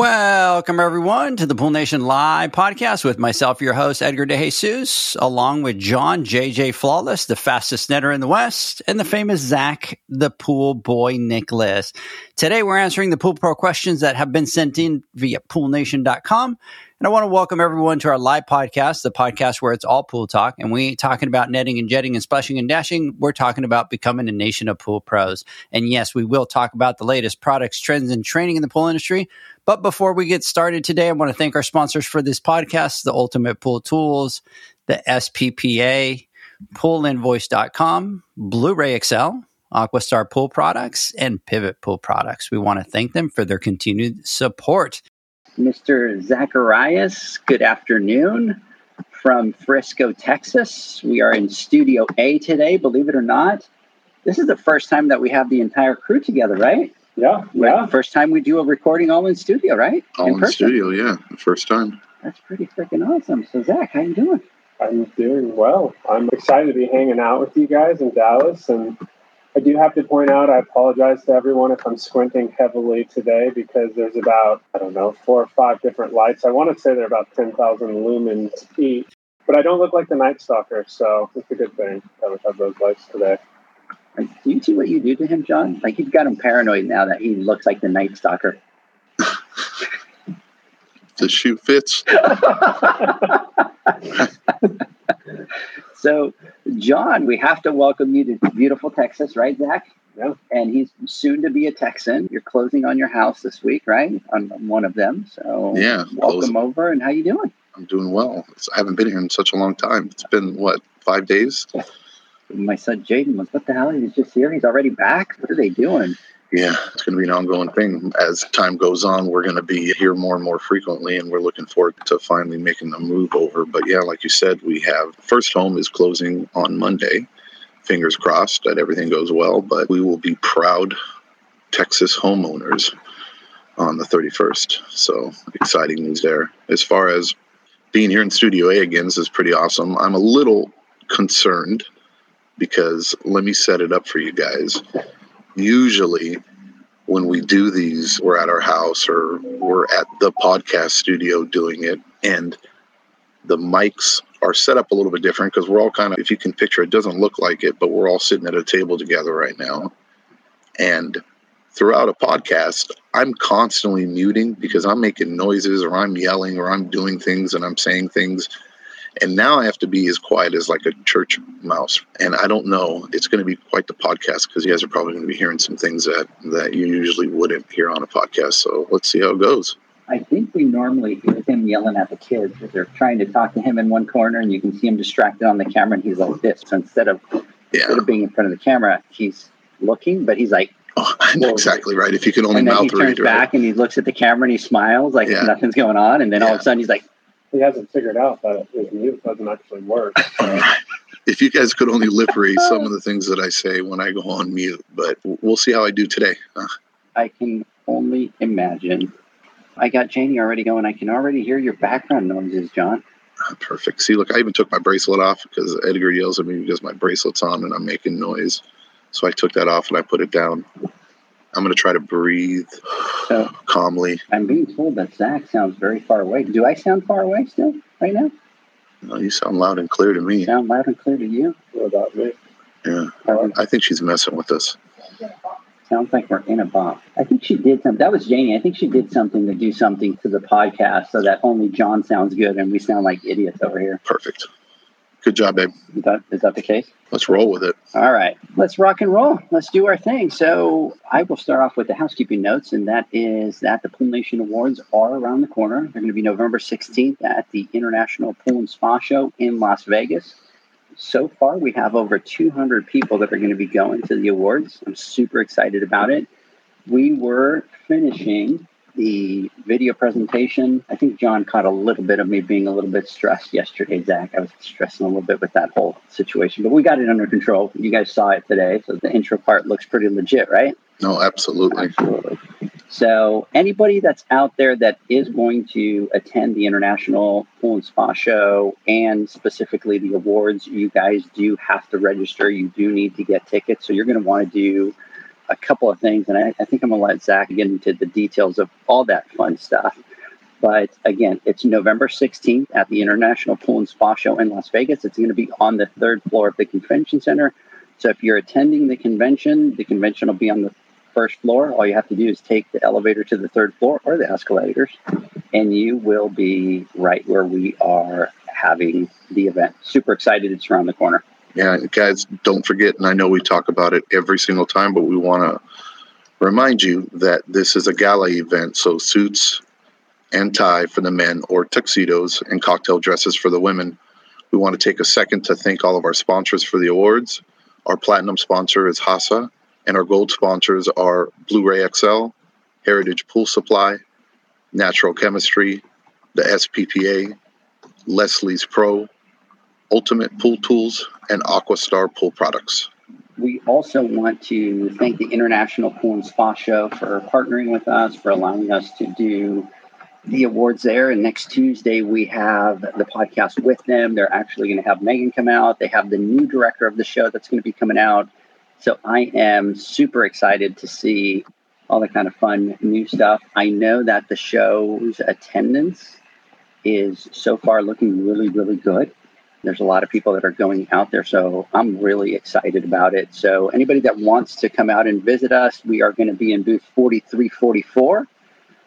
Welcome, everyone, to the Pool Nation Live podcast with myself, your host, Edgar De Jesus, along with John JJ Flawless, the fastest netter in the West, and the famous Zach, the pool boy Nicholas. Today, we're answering the Pool Pro questions that have been sent in via poolnation.com. And I want to welcome everyone to our live podcast, the podcast where it's all pool talk. And we ain't talking about netting and jetting and splashing and dashing. We're talking about becoming a nation of pool pros. And yes, we will talk about the latest products, trends, and training in the pool industry. But before we get started today, I want to thank our sponsors for this podcast, the Ultimate Pool Tools, the SPPA, poolinvoice.com, Blu-ray XL, Aquastar Pool Products, and Pivot Pool Products. We want to thank them for their continued support. Mr. Zacharias, good afternoon from Frisco, Texas. We are in Studio A today, believe it or not. This is the first time that we have the entire crew together, right? Yeah, yeah. First time we do a recording all in studio, right? All in, person. studio, yeah. First time. That's pretty freaking awesome. So, Zach, how you doing? I'm doing well. I'm excited to be hanging out with you guys in Dallas. And I do have to point out, I apologize to everyone if I'm squinting heavily today because there's about, I don't know, four or five different lights. I want to say they're about 10,000 lumens each. But I don't look like the Night Stalker, so it's a good thing that we have those lights today. Do you see what you do to him, John? Like, you've got him paranoid now that he looks like the Night Stalker. The shoe fits. so, John, we have to welcome you to beautiful Texas, right, Zach? Yeah. And he's soon to be a Texan. You're closing on your house this week, right? On one of them. So, Yeah, welcome closing. over. And how you doing? I'm doing well. It's, I haven't been here in such a long time. It's been, what, five days? My son Jaden was, what the hell? He's just here. He's already back. What are they doing? Yeah, it's going to be an ongoing thing. As time goes on, we're going to be here more and more frequently, and we're looking forward to finally making the move over. But yeah, like you said, we have first home is closing on Monday. Fingers crossed that everything goes well, but we will be proud Texas homeowners on the 31st. So exciting news there. As far as being here in Studio A again, is pretty awesome. I'm a little concerned because let me set it up for you guys. Usually, when we do these, we're at our house or we're at the podcast studio doing it, and the mics are set up a little bit different because we're all kind of, if you can picture, it doesn't look like it, but we're all sitting at a table together right now. And throughout a podcast, I'm constantly muting because I'm making noises or I'm yelling or I'm doing things and I'm saying things. And now I have to be as quiet as like a church mouse. And I don't know. It's going to be quite the podcast because you guys are probably going to be hearing some things that, that you usually wouldn't hear on a podcast. So let's see how it goes. I think we normally hear him yelling at the kids they're trying to talk to him in one corner, and you can see him distracted on the camera, and he's like this. So instead of Yeah. instead of being in front of the camera, he's looking, but he's like, Oh, exactly right. If you can only and then he mouth turns read, right? back and he looks at the camera and he smiles like Yeah. nothing's going on, and then all of a sudden he's like, He hasn't figured out that his mute doesn't actually work. So If you guys could only lip read some of the things that I say when I go on mute, but we'll see how I do today. Uh, I can only imagine. I got Janie already going. I can already hear your background noises, John. Perfect. See, look, I even took my bracelet off because Edgar yells at me because my bracelet's on and I'm making noise. So I took that off and I put it down. I'm going to try to breathe So calmly. I'm being told that Zach sounds very far away. Do I sound far away still right now? No, you sound loud and clear to me. Sound loud and clear to you? what about me? Yeah. Or I think she's messing with us. sounds like we're in a box. I think she did something. That was Janie. I think she did something to do something to the podcast so that only John sounds good and we sound like idiots over here. Perfect. Good job, babe. Is that, is that the case? Let's roll with it. All right, let's rock and roll. Let's do our thing. So, I will start off with the housekeeping notes, and that is that the Pool Nation Awards are around the corner. They're going to be November 16th at the International Pool and Spa Show in Las Vegas. So far, we have over 200 people that are going to be going to the awards. I'm super excited about it. We were finishing the video presentation. I think John caught a little bit of me being a little bit stressed yesterday, Zach. I was stressing a little bit with that whole situation, but we got it under control. You guys saw it today. So the intro part looks pretty legit, right? No, absolutely. Absolutely. So, anybody that's out there that is going to attend the International Pool and Spa Show and specifically the awards, you guys do have to register. You do need to get tickets. So, you're going to want to do a couple of things, and I, I think I'm going to let Zach get into the details of all that fun stuff. But again, it's November 16th at the International Pool and Spa Show in Las Vegas. It's going to be on the third floor of the convention center. So if you're attending the convention, the convention will be on the first floor. All you have to do is take the elevator to the third floor or the escalators, and you will be right where we are having the event. Super excited. It's around the corner. Yeah, guys, don't forget, and I know we talk about it every single time, but we want to remind you that this is a gala event. So suits and tie for the men, or tuxedos and cocktail dresses for the women. We want to take a second to thank all of our sponsors for the awards. Our platinum sponsor is HASA, and our gold sponsors are Blu ray XL, Heritage Pool Supply, Natural Chemistry, the SPPA, Leslie's Pro, Ultimate Pool Tools, and Aquastar Pool Products. We also want to thank the International Pool and Spa Show for partnering with us, for allowing us to do the awards there. And next Tuesday, we have the podcast with them. They're actually going to have Megan come out. They have the new director of the show that's going to be coming out. So I am super excited to see all the kind of fun new stuff. I know that the show's attendance is so far looking really, really good. There's a lot of people that are going out there, so I'm really excited about it. So, anybody that wants to come out and visit us, we are going to be in booth 4344.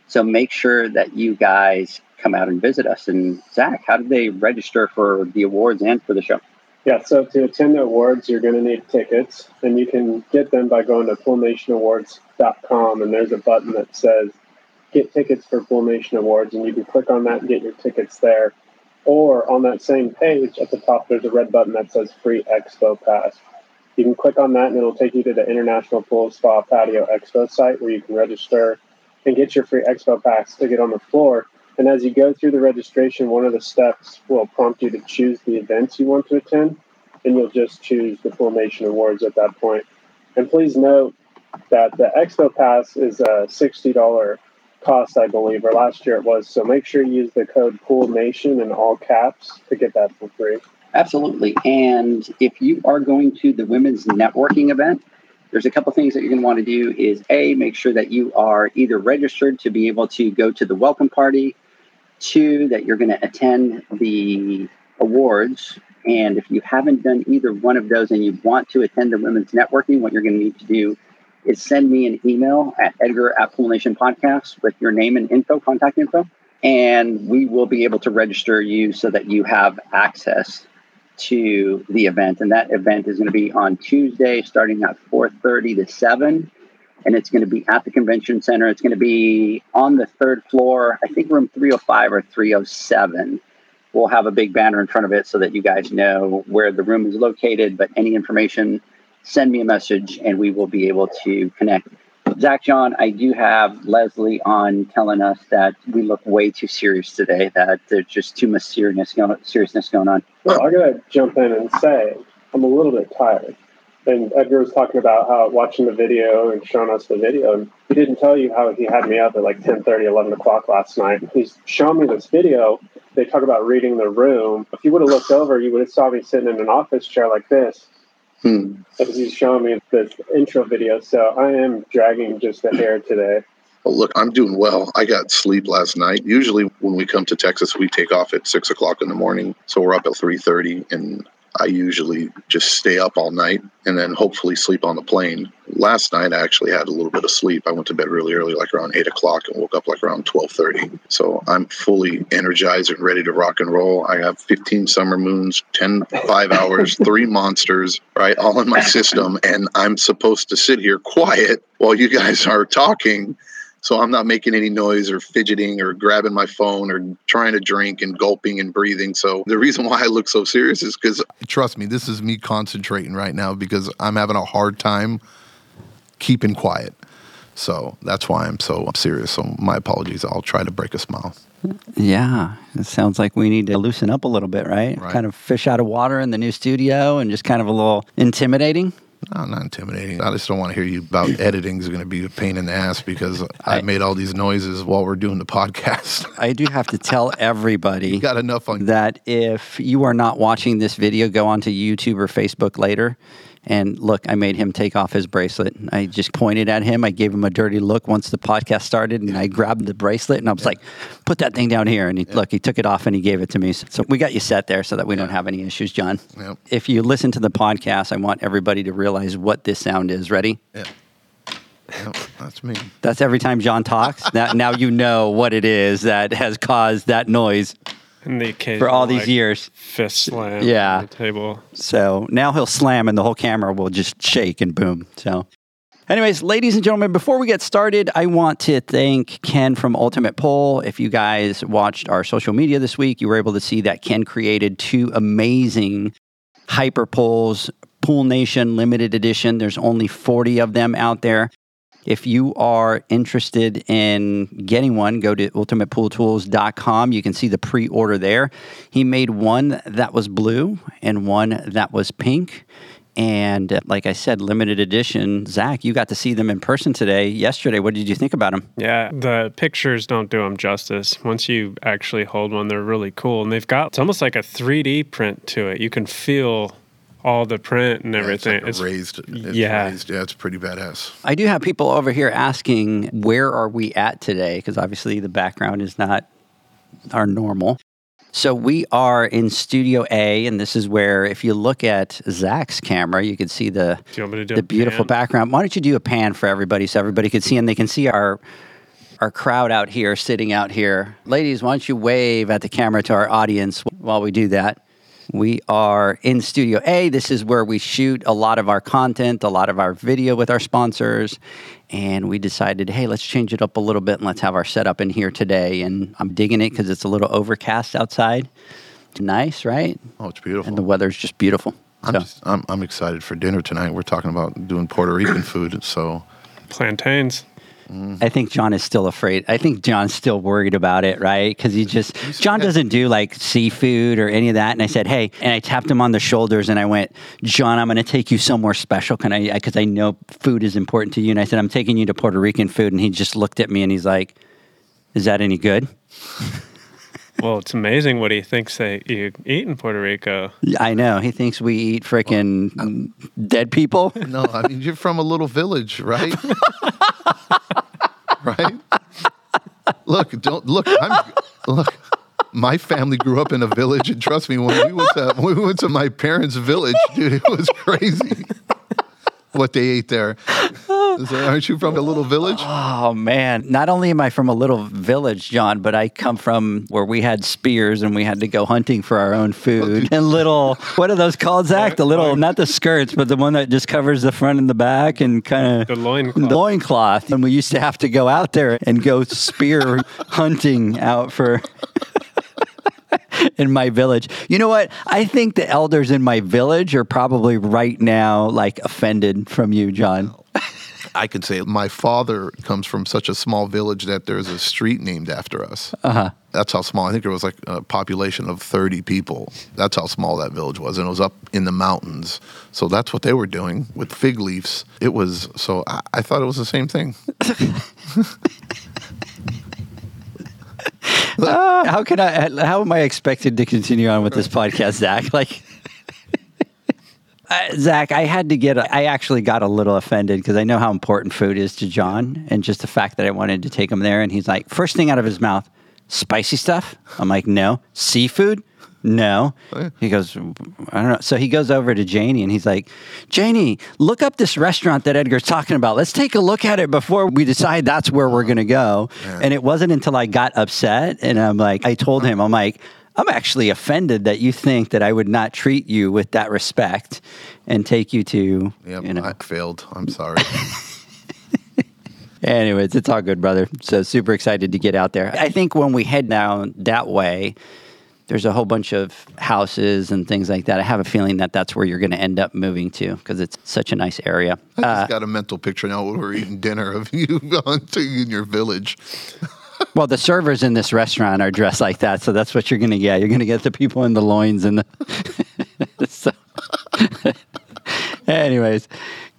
So, make sure that you guys come out and visit us. And, Zach, how do they register for the awards and for the show? Yeah, so to attend the awards, you're going to need tickets, and you can get them by going to poolnationawards.com, and there's a button that says Get Tickets for Pool Nation Awards, and you can click on that and get your tickets there. Or on that same page at the top, there's a red button that says Free Expo Pass. You can click on that and it'll take you to the International Pool Spa Patio Expo site where you can register and get your free Expo Pass to get on the floor. And as you go through the registration, one of the steps will prompt you to choose the events you want to attend, and you'll just choose the Pool Nation Awards at that point. And please note that the Expo Pass is a $60 cost, I believe, or last year it was. So make sure you use the code Pool Nation in all caps to get that for free. Absolutely. And if you are going to the women's networking event, there's a couple things that you're going to want to do is a make sure that you are either registered to be able to go to the welcome party two that you're going to attend the awards and if you haven't done either one of those and you want to attend the women's networking what you're going to need to do is send me an email at edgar at pool nation podcast with your name and info contact info and we will be able to register you so that you have access to the event. And that event is going to be on tuesday starting at 4.30 to 7 and it's going to be at the convention center. It's going to be on the third floor i think room 305 or 307 we'll have a big banner in front of it so that you guys know where the room is located but any information send me a message and we will be able to connect Zach John, I do have Leslie on telling us that we look way too serious today, that there's just too much seriousness going, seriousness going on. Well, I gotta jump in and say I'm a little bit tired. And Edgar was talking about how watching the video and showing us the video, and he didn't tell you how he had me up at like 10 30, 11 o'clock last night. He's showing me this video. They talk about reading the room. If you would have looked over, you would have saw me sitting in an office chair like this Hmm. as he's showing me this intro video. So I am dragging just a hair today. Well, look, I'm doing well. I got sleep last night. Usually, when we come to Texas, we take off at six o'clock in the morning, so we're up at three thirty, and I usually just stay up all night and then hopefully sleep on the plane. Last night I actually had a little bit of sleep. I went to bed really early, like around eight o'clock, and woke up like around twelve thirty. So I'm fully energized and ready to rock and roll. I have 15 summer moons, 10 five hours, three monsters, right, all in my system, and I'm supposed to sit here quiet while you guys are talking so I'm not making any noise or fidgeting or grabbing my phone or trying to drink and gulping and breathing. So the reason why I look so serious is because Trust me, this is me concentrating right now because I'm having a hard time keeping quiet. So that's why I'm so serious. So my apologies. I'll try to break a smile. Yeah, it sounds like we need to loosen up a little bit, right? Right. Kind of fish out of water in the new studio and just kind of a little intimidating. No, not intimidating. I just don't want to hear you about editing is going to be a pain in the ass because I, I- made all these noises while we're doing the podcast. I do have to tell everybody Got enough on that if you are not watching this video, go onto YouTube or Facebook later. And look, I made him take off his bracelet. I just pointed at him. I gave him a dirty look once the podcast started, and I grabbed the bracelet and I was like, "Put that thing down here." And he, look, he took it off and he gave it to me. So we got you set there so that we don't have any issues, John. Yep. If you listen to the podcast, I want everybody to realize what this sound is. Ready? Yeah. Yep, that's me. That's every time John talks. now, now you know what it is that has caused that noise And the for all these like, years. fist slam Yeah. on the table. So now he'll slam and the whole camera will just shake and boom. So, anyways, ladies and gentlemen, before we get started, I want to thank Ken from Ultimate Poll. If you guys watched our social media this week, you were able to see that Ken created two amazing hyper poles, Pool Nation limited edition. There's only 40 of them out there. If you are interested in getting one, go to ultimatepooltools.com. You can see the pre order there. He made one that was blue and one that was pink. And uh, like I said, limited edition. Zach, you got to see them in person today, yesterday. What did you think about them? Yeah, the pictures don't do them justice. Once you actually hold one, they're really cool. And they've got, it's almost like a 3D print to it. You can feel all the print and Yeah, everything. It's, like a raised. It's yeah. raised. Yeah, it's pretty badass. I do have people over here asking, where are we at today? Because obviously the background is not our normal. So we are in Studio A, and this is where, if you look at Zach's camera, you can see the Do you want me to do the beautiful pan? background. Why don't you do a pan for everybody so everybody can see, and they can see our our crowd out here, sitting out here. Ladies, why don't you wave at the camera to our audience while we do that? We are in Studio A. This is where we shoot a lot of our content, a lot of our video with our sponsors. And we decided, hey, let's change it up a little bit and let's have our setup in here today. And I'm digging it because it's a little overcast outside. Nice, right? Oh, it's beautiful. And the weather's just beautiful. I'm, So- just, I'm, I'm excited for dinner tonight. We're talking about doing Puerto Rican food. So Plantains. I think John is still afraid. I think John's still worried about it, right? Because he just John doesn't do like seafood or any of that. And I said, hey, and I tapped him on the shoulders and I went, John, I'm going to take you somewhere special. Can I? Because I know food is important to you. And I said, I'm taking you to Puerto Rican food. And he just looked at me and he's like, Is that any good? Well, it's amazing what he thinks they you eat in Puerto Rico. I know. He thinks we eat freaking dead people. no, I mean you're from a little village, right? right? Look, don't look. I'm look. My family grew up in a village, and trust me, when we went to when we went to my parents' village, dude, it was crazy what they ate there. Aren't you from a little village? Oh man! Not only am I from a little village, John, but I come from where we had spears and we had to go hunting for our own food. And little, what are those called, Zach? The little, not the skirts, but the one that just covers the front and the back and kind of The of loincloth. loincloth. And we used to have to go out there and go spear hunting out for. in my village. You know what? I think the elders in my village are probably right now like offended from you, John. I can say my father comes from such a small village that there's a street named after us. Uh-huh. That's how small. I think there was like a population of 30 people. That's how small that village was. And it was up in the mountains. So that's what they were doing with fig leaves. It was, so I, I thought it was the same thing. how can I? How am I expected to continue on with this podcast, Zach? Like, uh, Zach, I had to get. A, I actually got a little offended because I know how important food is to John, and just the fact that I wanted to take him there, and he's like, first thing out of his mouth, spicy stuff. I'm like, no, seafood. No. Oh, he goes, I don't know. So he goes over to Janie and he's like, Janie, look up this restaurant that Edgar's talking about. Let's take a look at it before we decide that's where we're going to go. And it wasn't until I got upset and I'm like, I told him, I'm like, I'm actually offended that you think that I would not treat you with that respect and take you to, Yeah, you know. I failed. I'm sorry. Anyways, it's all good, brother. So super excited to get out there. I think when we head down that way, there's a whole bunch of houses and things like that. I have a feeling that that's where you're going to end up moving to because it's such a nice area. I Uh, just got a mental picture now. when We're eating dinner of you in your village. well, the servers in this restaurant are dressed like that, so that's what you're going to get. You're going to get the people in the loins and the. so, anyways,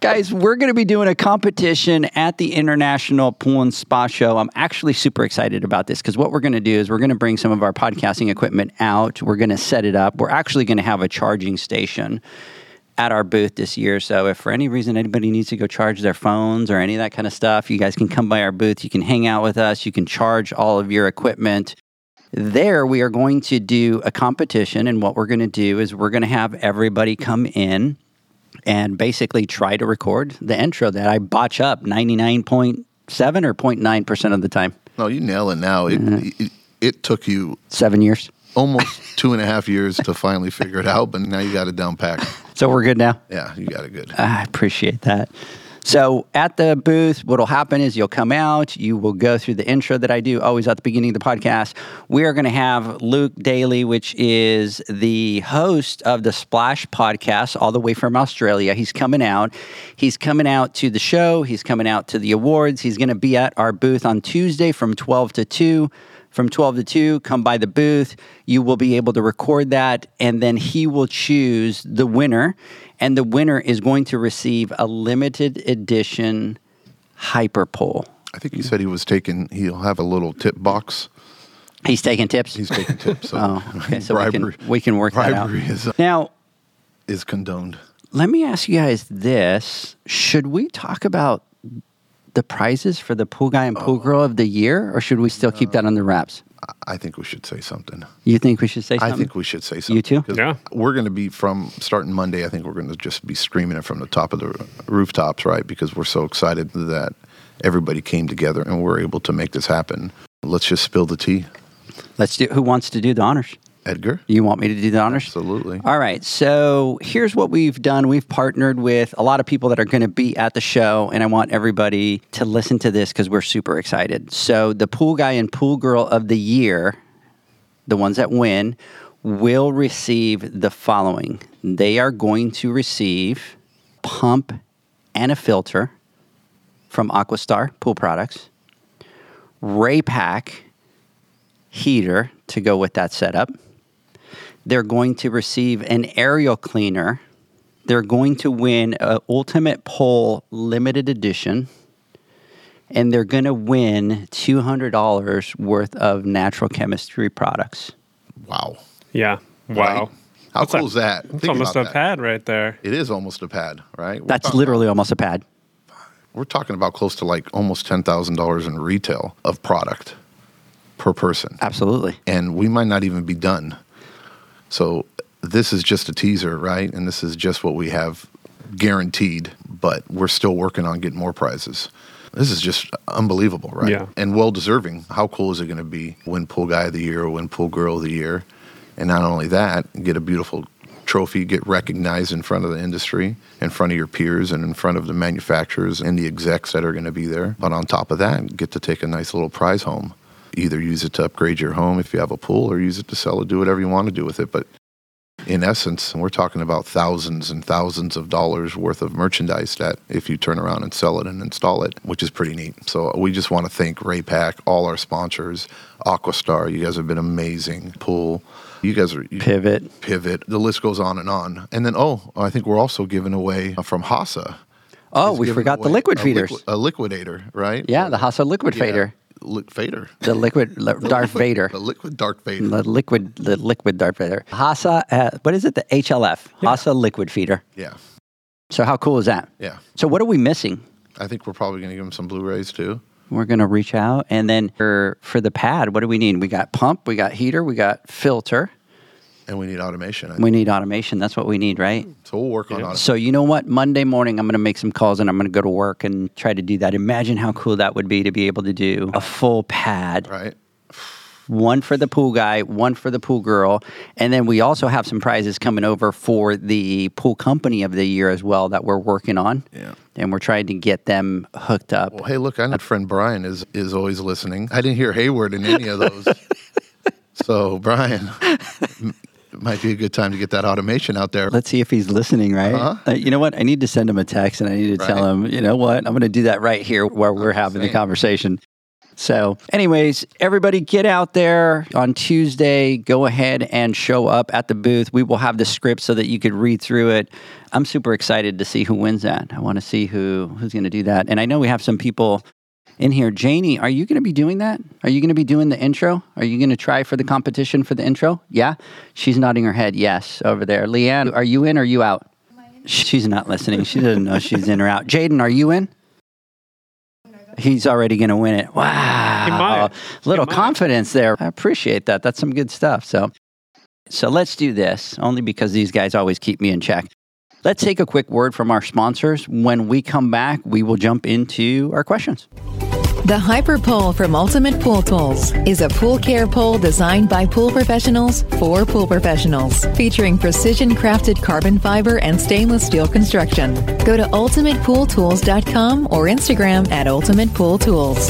guys, we're going to be doing a competition at the International Pool and Spa Show. I'm actually super excited about this because what we're going to do is we're going to bring some of our podcasting equipment out. We're going to set it up. We're actually going to have a charging station at our booth this year. So if for any reason anybody needs to go charge their phones or any of that kind of stuff, you guys can come by our booth. You can hang out with us. You can charge all of your equipment. There, we are going to do a competition. And what we're going to do is we're going to have everybody come in and basically try to record the intro that I botch up 99.7 or 0.9% of the time. No, you nail it now. It, it, it took you Seven years. almost two and a half years to finally figure it out, but now you got it down packed. So we're good now? Yeah, you got it good. I appreciate that. So at the booth, what'll happen is you'll come out, you will go through the intro that I do always at the beginning of the podcast. We are going to have Luke Daly, which is the host of the Splash podcast, all the way from Australia. He's coming out. He's coming out to the show. He's coming out to the awards. He's going to be at our booth on Tuesday from 12 to 2 from 12 to 2 come by the booth you will be able to record that and then he will choose the winner and the winner is going to receive a limited edition hyper hyperpole I think he said he was taking, he'll have a little tip box. he's taking tips He's taking tips. So oh okay so we can, we can work that out bribery is, uh, now is condoned. let me ask you guys this should we talk about the prizes for the pool guy and pool girl of the year or should we still keep that under wraps I think we should say something. you think we should say something? I think we should say something. You too? 'Cause Yeah. We're going to be from starting Monday. I think we're going to just be screaming it from the top of the rooftops, right? Because we're so excited that everybody came together and we're able to make this happen. Let's just spill the tea. let's do who wants to do the honors Edgar? you want me to do the honors Absolutely. All right. So here's what we've done. We've partnered with a lot of people that are going to be at the show, and I want everybody to listen to this because we're super excited. So the pool guy and pool girl of the year, the ones that win, will receive the following. They are going to receive pump and a filter from Aquastar Pool Products, Raypak heater to go with that setup they're going to receive an Ariel cleaner. They're going to win a Ultimate Pole limited edition. And they're going to win $200 worth of natural chemistry products. Wow. Yeah. Wow. Right? How That's cool a- is that? It's Think almost a that. pad right there. It is almost a pad, right? We're That's talking- literally almost a pad. We're talking about close to like almost $10,000 in retail of product per person. Absolutely. and we might not even be done. So this is just a teaser, right? And this is just what we have guaranteed, but we're still working on getting more prizes. This is just unbelievable, right? Yeah. And well deserving. How cool is it going to be win pool guy of the year or win pool girl of the year? And not only that, get a beautiful trophy, get recognized in front of the industry, in front of your peers, and in front of the manufacturers and the execs that are going to be there. But on top of that, get to take a nice little prize home. Either use it to upgrade your home if you have a pool, or use it to sell it, do whatever you want to do with it. But in essence, we're talking about thousands and thousands of dollars worth of merchandise that if you turn around and sell it and install it, which is pretty neat. So we just want to thank Raypak, all our sponsors, Aquastar. You guys have been amazing. Pool. You guys are you- Pivot. pivot. The list goes on and on. And then, oh, I think we're also giving away from Hasa. Oh, we forgot the liquid feeders. liqui- a liquidator, right? yeah, the Hasa liquid Yeah. fader. Li- fader. The liquid li- Darth Vader. The liquid Darth Vader. The liquid, the liquid Darth Vader. Hasa, uh, what is it? The HLF, Hasa liquid feeder. yeah. So how cool is that? Yeah. So what are we missing? I think we're probably going to give them some Blu-rays too. We're gonna reach out, and then for for the pad, what do we need? We got pump, we got heater, we got filter. And we need automation. I We need automation. That's what we need, right? So we'll work on automation. So you know what? Monday morning, I'm going to make some calls and I'm going to go to work and try to do that. Imagine how cool that would be to be able to do a full pad, Right? one for the pool guy, one for the pool girl, and then we also have some prizes coming over for the pool company of the year as well that we're working on. Yeah. And we're trying to get them hooked up. Well, hey, look, I know friend Brian is is always listening. I didn't hear Hayward in any of those. so, Brian, m- it might be a good time to get that automation out there. Let's see if he's listening, right? Uh-huh. Uh, you know what? I need to send him a text and I need to tell him, you know what? I'm going to do that right here where we're having the conversation. So, anyways, everybody get out there on Tuesday. Go ahead and show up at the booth. We will have the script so that you could read through it. I'm super excited to see who wins that. I want to see who who's going to do that. And I know we have some people in here. Janie, are you going to be doing that? Are you going to be doing the intro? Are you going to try for the competition for the intro? Yeah? She's nodding her head yes over there. Leanne, are you in or are you out? She's not listening. She doesn't know she's in or out. Jaden, are you in? He's already going to win it. Wow. Little confidence there. I appreciate that. That's some good stuff. So, so let's do this only because these guys always keep me in check. Let's take a quick word from our sponsors. When we come back, we will jump into our questions. The Hyper Pole from Ultimate Pool Tools is a pool care pole designed by pool professionals for pool professionals, featuring precision crafted carbon fiber and stainless steel construction. Go to ultimatepooltools.com or Instagram at Ultimate Pool Tools.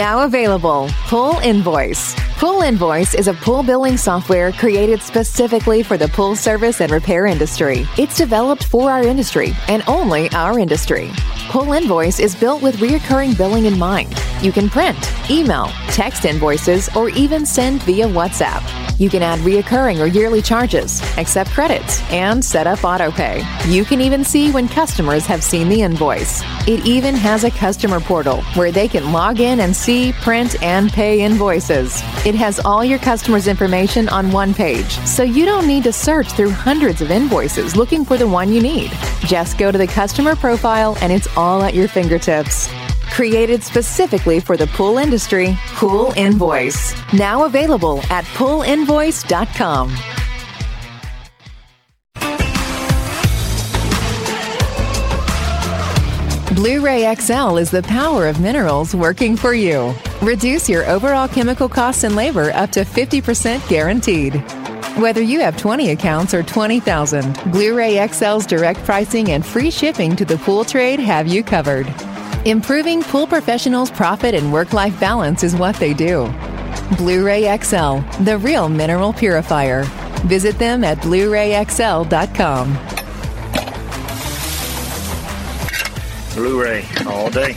Now available, Pool Invoice. Pool Invoice is a pool billing software created specifically for the pool service and repair industry. It's developed for our industry and only our industry. Pool Invoice is built with reoccurring billing in mind. You can print, email, text invoices, or even send via WhatsApp. You can add reoccurring or yearly charges, accept credits, and set up autopay. You can even see when customers have seen the invoice. It even has a customer portal where they can log in and see, print, and pay invoices. It has all your customers' information on one page, so you don't need to search through hundreds of invoices looking for the one you need. Just go to the customer profile and it's all at your fingertips. Created specifically for the pool industry, Pool Invoice. Now available at poolinvoice.com. Blu ray XL is the power of minerals working for you. Reduce your overall chemical costs and labor up to 50% guaranteed. Whether you have 20 accounts or 20,000, Blu ray XL's direct pricing and free shipping to the pool trade have you covered. Improving pool professionals' profit and work life balance is what they do. Blu ray XL, the real mineral purifier. Visit them at Blu rayxl.com. Blu-ray all day.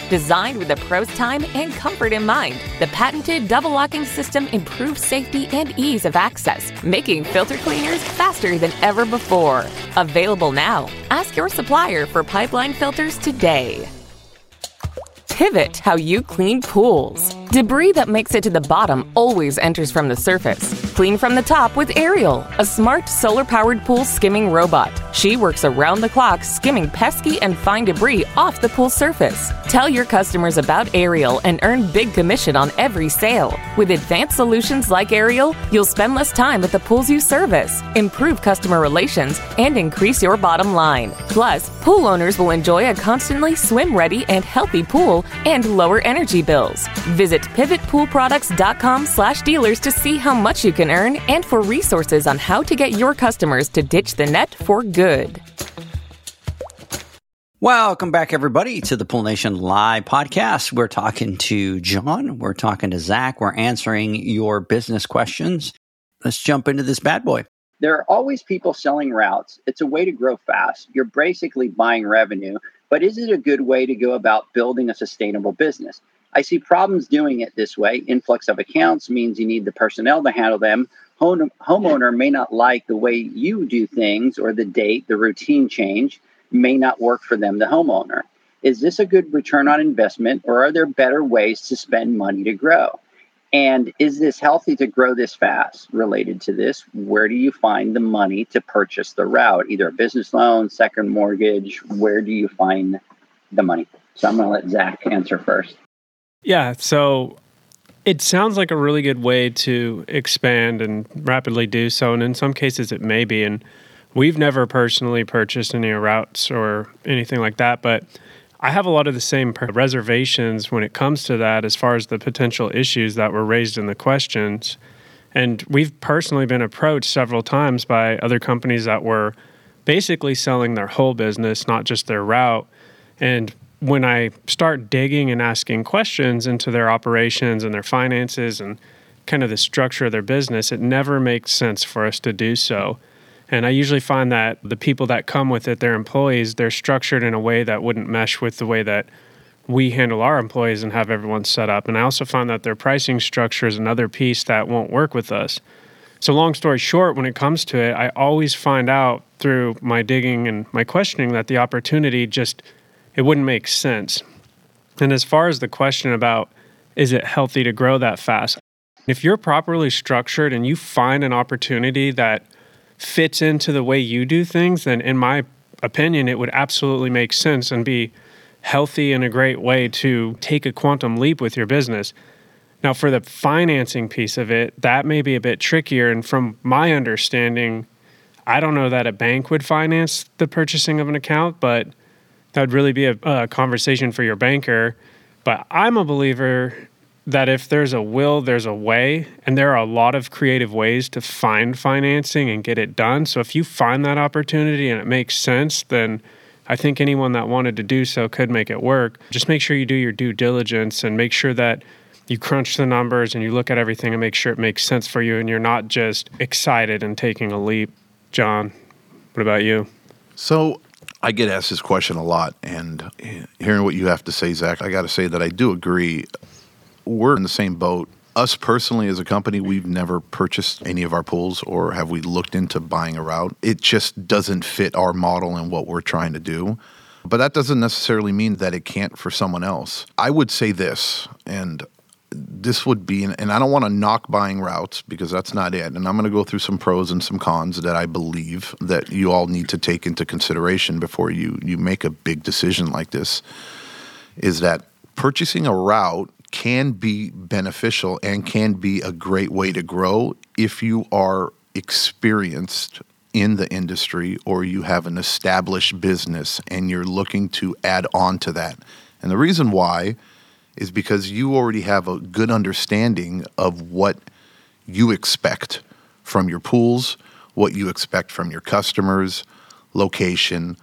Designed with the pro's time and comfort in mind, the patented double locking system improves safety and ease of access, making filter cleaners faster than ever before. Available now. Ask your supplier for pipeline filters today. Pivot how you clean pools. Debris that makes it to the bottom always enters from the surface. Clean from the top with Ariel, a smart solar powered pool skimming robot. She works around the clock skimming pesky and fine debris off the pool surface. Tell your customers about Ariel and earn big commission on every sale. With advanced solutions like Ariel, you'll spend less time at the pools you service, improve customer relations, and increase your bottom line. Plus, pool owners will enjoy a constantly swim ready and healthy pool and lower energy bills. Visit pivotpoolproducts.com slash dealers to see how much you can earn and for resources on how to get your customers to ditch the net for good. Welcome back, everybody, to the Pool Nation Live podcast. We're talking to John. We're talking to Zach. We're answering your business questions. Let's jump into this bad boy. There are always people selling routes. It's a way to grow fast. You're basically buying revenue, but is it a good way to go about building a sustainable business? I see problems doing it this way. Influx of accounts means you need the personnel to handle them. Home, homeowner may not like the way you do things or the date, the routine change may not work for them, the homeowner. Is this a good return on investment or are there better ways to spend money to grow? And is this healthy to grow this fast? Related to this, where do you find the money to purchase the route? Either a business loan, second mortgage, where do you find the money? So I'm going to let Zach answer first. Yeah, so it sounds like a really good way to expand and rapidly do so. And in some cases, it may be. And we've never personally purchased any routes or anything like that. But I have a lot of the same reservations when it comes to that as far as the potential issues that were raised in the questions. And we've personally been approached several times by other companies that were basically selling their whole business, not just their route. And when I start digging and asking questions into their operations and their finances and kind of the structure of their business, it never makes sense for us to do so. And I usually find that the people that come with it, their employees, they're structured in a way that wouldn't mesh with the way that we handle our employees and have everyone set up. And I also find that their pricing structure is another piece that won't work with us. So, long story short, when it comes to it, I always find out through my digging and my questioning that the opportunity just it wouldn't make sense. And as far as the question about is it healthy to grow that fast? If you're properly structured and you find an opportunity that fits into the way you do things, then in my opinion, it would absolutely make sense and be healthy and a great way to take a quantum leap with your business. Now, for the financing piece of it, that may be a bit trickier. And from my understanding, I don't know that a bank would finance the purchasing of an account, but that would really be a, a conversation for your banker. But I'm a believer that if there's a will, there's a way. And there are a lot of creative ways to find financing and get it done. So if you find that opportunity and it makes sense, then I think anyone that wanted to do so could make it work. Just make sure you do your due diligence and make sure that you crunch the numbers and you look at everything and make sure it makes sense for you and you're not just excited and taking a leap. John, what about you? So I get asked this question a lot, and hearing what you have to say, Zach, I got to say that I do agree we're in the same boat. Us personally, as a company, we've never purchased any of our pools or have we looked into buying a route. It just doesn't fit our model and what we're trying to do. But that doesn't necessarily mean that it can't for someone else. I would say this, and this would be, and I don't want to knock buying routes because that's not it. And I'm going to go through some pros and some cons that I believe that you all need to take into consideration before you you make a big decision like this. Is that purchasing a route can be beneficial and can be a great way to grow if you are experienced in the industry or you have an established business and you're looking to add on to that. And the reason why is because you already have a good understanding of what you expect from your pools, what you expect from your customers, location,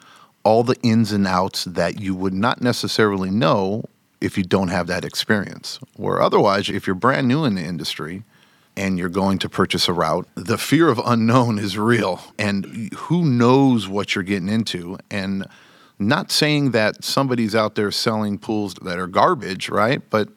all the ins and outs that you would not necessarily know if you don't have that experience. Where otherwise, if you're brand new in the industry and you're going to purchase a route, the fear of unknown is real. And who knows what you're getting into? And not saying that somebody's out there selling pools that are garbage, right? But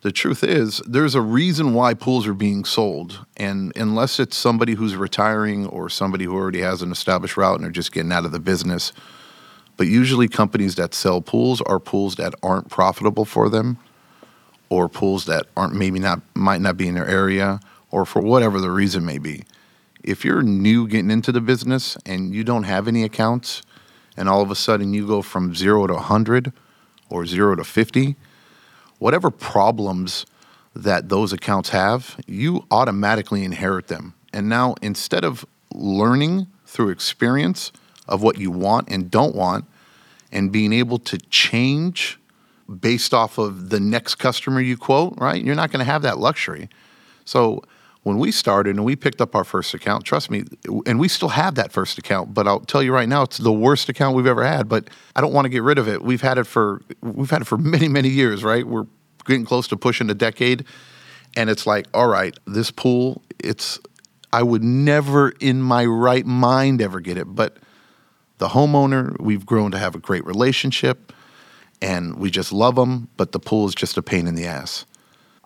the truth is, there's a reason why pools are being sold. And unless it's somebody who's retiring or somebody who already has an established route and are just getting out of the business, but usually, companies that sell pools are pools that aren't profitable for them, or pools that aren't maybe not might not be in their area, or for whatever the reason may be. If you're new getting into the business and you don't have any accounts, and all of a sudden you go from zero to 100 or zero to 50, whatever problems that those accounts have, you automatically inherit them. And now instead of learning through experience, of what you want and don't want and being able to change based off of the next customer you quote, right? You're not going to have that luxury. So when we started and we picked up our first account, trust me, and we still have that first account, but I'll tell you right now, it's the worst account we've ever had. But I don't want to get rid of it. We've had it for we've had it for many, many years, right? We're getting close to pushing a decade. And it's like, all right, this pool, it's I would never in my right mind ever get it. But the homeowner, we've grown to have a great relationship and we just love them, but the pool is just a pain in the ass.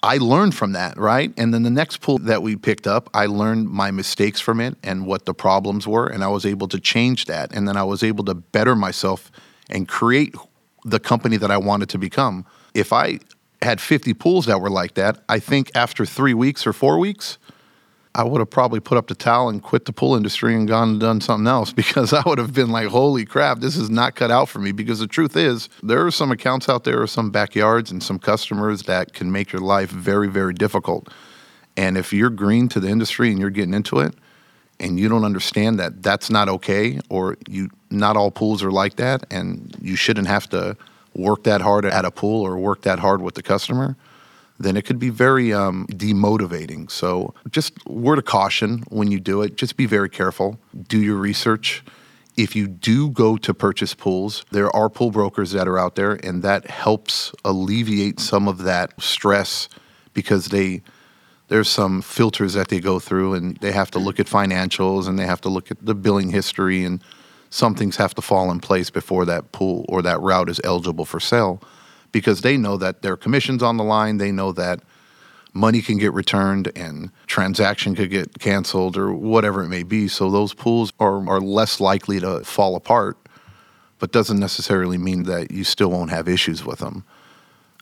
I learned from that, right? And then the next pool that we picked up, I learned my mistakes from it and what the problems were, and I was able to change that. And then I was able to better myself and create the company that I wanted to become. If I had 50 pools that were like that, I think after three weeks or four weeks, I would have probably put up the towel and quit the pool industry and gone and done something else because I would have been like, holy crap, this is not cut out for me. Because the truth is, there are some accounts out there or some backyards and some customers that can make your life very, very difficult. And if you're green to the industry and you're getting into it and you don't understand that that's not okay or you not all pools are like that and you shouldn't have to work that hard at a pool or work that hard with the customer – then it could be very um, demotivating. So, just word of caution when you do it, just be very careful. Do your research. If you do go to purchase pools, there are pool brokers that are out there, and that helps alleviate some of that stress because they there's some filters that they go through and they have to look at financials and they have to look at the billing history and some things have to fall in place before that pool or that route is eligible for sale because they know that their commission's on the line. They know that money can get returned and transaction could get canceled or whatever it may be. So those pools are, are less likely to fall apart, but doesn't necessarily mean that you still won't have issues with them.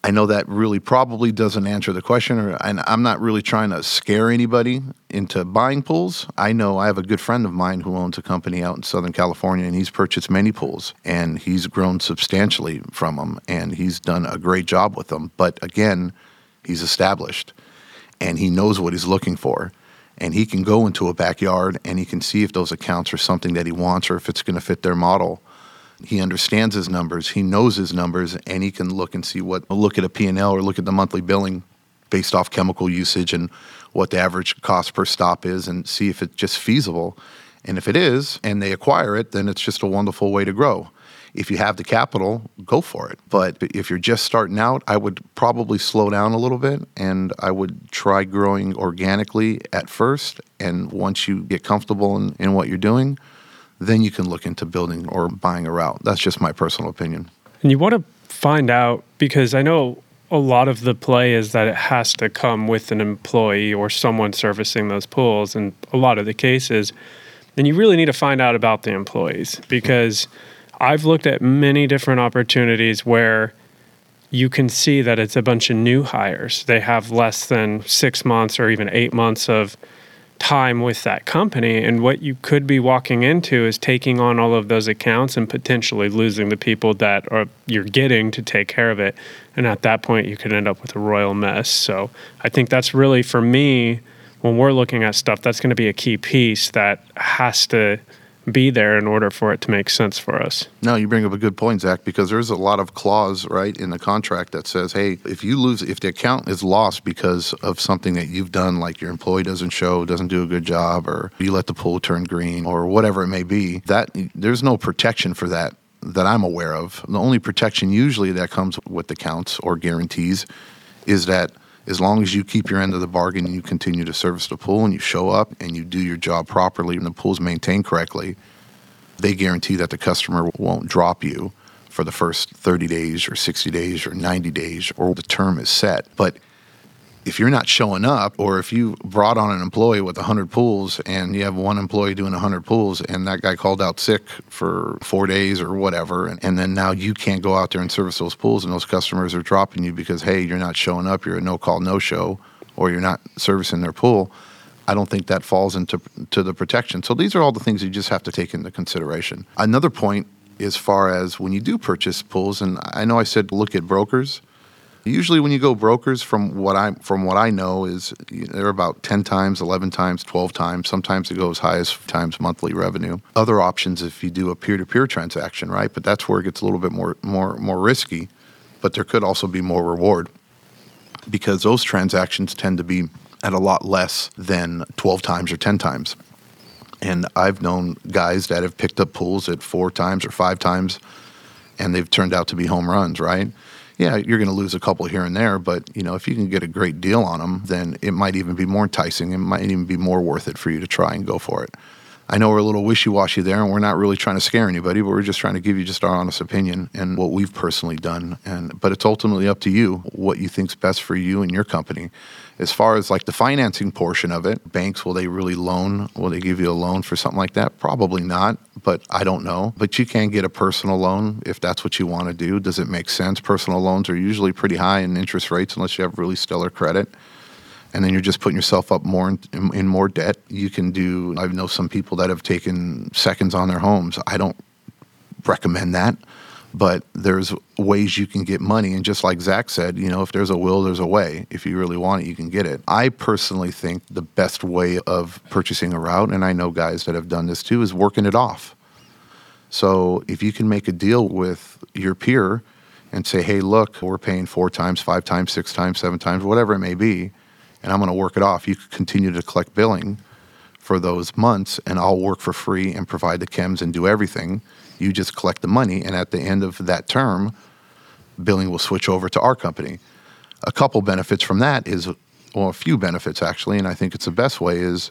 I know that really probably doesn't answer the question, or, and I'm not really trying to scare anybody into buying pools. I know I have a good friend of mine who owns a company out in Southern California, and he's purchased many pools, and he's grown substantially from them, and he's done a great job with them. But again, he's established, and he knows what he's looking for. And he can go into a backyard and he can see if those accounts are something that he wants or if it's going to fit their model he understands his numbers, he knows his numbers, and he can look and see what look at a P&L or look at the monthly billing based off chemical usage and what the average cost per stop is and see if it's just feasible. And if it is, and they acquire it, then it's just a wonderful way to grow. If you have the capital, go for it. But if you're just starting out, I would probably slow down a little bit and I would try growing organically at first. And once you get comfortable in, in what you're doing, then you can look into building or buying a route. That's just my personal opinion. And you want to find out because I know a lot of the play is that it has to come with an employee or someone servicing those pools. And a lot of the cases, then you really need to find out about the employees because I've looked at many different opportunities where you can see that it's a bunch of new hires. They have less than six months or even eight months of time with that company. And what you could be walking into is taking on all of those accounts and potentially losing the people that are, you're getting to take care of it. And at that point, you could end up with a royal mess. So I think that's really, for me, when we're looking at stuff, that's going to be a key piece that has to be there in order for it to make sense for us. No, you bring up a good point, Zach, because there's a lot of clause right in the contract that says, hey, if you lose, if the account is lost because of something that you've done, like your employee doesn't show, doesn't do a good job, or you let the pool turn green, or whatever it may be, that there's no protection for that that I'm aware of. The only protection usually that comes with accounts or guarantees is that as long as you keep your end of the bargain and you continue to service the pool and you show up and you do your job properly and the pool's maintained correctly, they guarantee that the customer won't drop you for the first 30 days or 60 days or 90 days or the term is set. But if you're not showing up or if you brought on an employee with 100 pools and you have one employee doing 100 pools and that guy called out sick for four days or whatever and, and, then now you can't go out there and service those pools and those customers are dropping you because hey you're not showing up you're a no call no show or you're not servicing their pool i don't think that falls into to the protection. So these are all the things you just have to take into consideration. Another point as far as when you do purchase pools and i know i said look at brokers Usually, when you go brokers, from what I from what I know, is they're about ten times, eleven times, twelve times. Sometimes it goes as high as times monthly revenue. Other options if you do a peer to peer transaction, right? But that's where it gets a little bit more more more risky. But there could also be more reward because those transactions tend to be at a lot less than twelve times or ten times. And I've known guys that have picked up pools at four times or five times, and they've turned out to be home runs, right? Yeah, you're going to lose a couple here and there, but you know, if you can get a great deal on them, then it might even be more enticing. It might even be more worth it for you to try and go for it. I know we're a little wishy-washy there, and we're not really trying to scare anybody, but we're just trying to give you just our honest opinion and what we've personally done. And but it's ultimately up to you what you think's best for you and your company. As far as like the financing portion of it, banks will they really loan? Will they give you a loan for something like that? Probably not, but I don't know. But you can get a personal loan if that's what you want to do. Does it make sense? Personal loans are usually pretty high in interest rates unless you have really stellar credit and then you're just putting yourself up more in, in, in, more debt. You can do. I know some people that have taken seconds on their homes. I don't recommend that, but there's ways you can get money. And just like Zach said, you know, if there's a will, there's a way. If you really want it, you can get it. I personally think the best way of purchasing a route, and I know guys that have done this too, is working it off. So if you can make a deal with your peer and say, hey, look, we're paying four times, five times, six times, seven times, whatever it may be and I'm going to work it off. You could continue to collect billing for those months, and I'll work for free and provide the chems and do everything. You just collect the money, and at the end of that term, billing will switch over to our company. A couple benefits from that is, well, a few benefits actually, and I think it's the best way is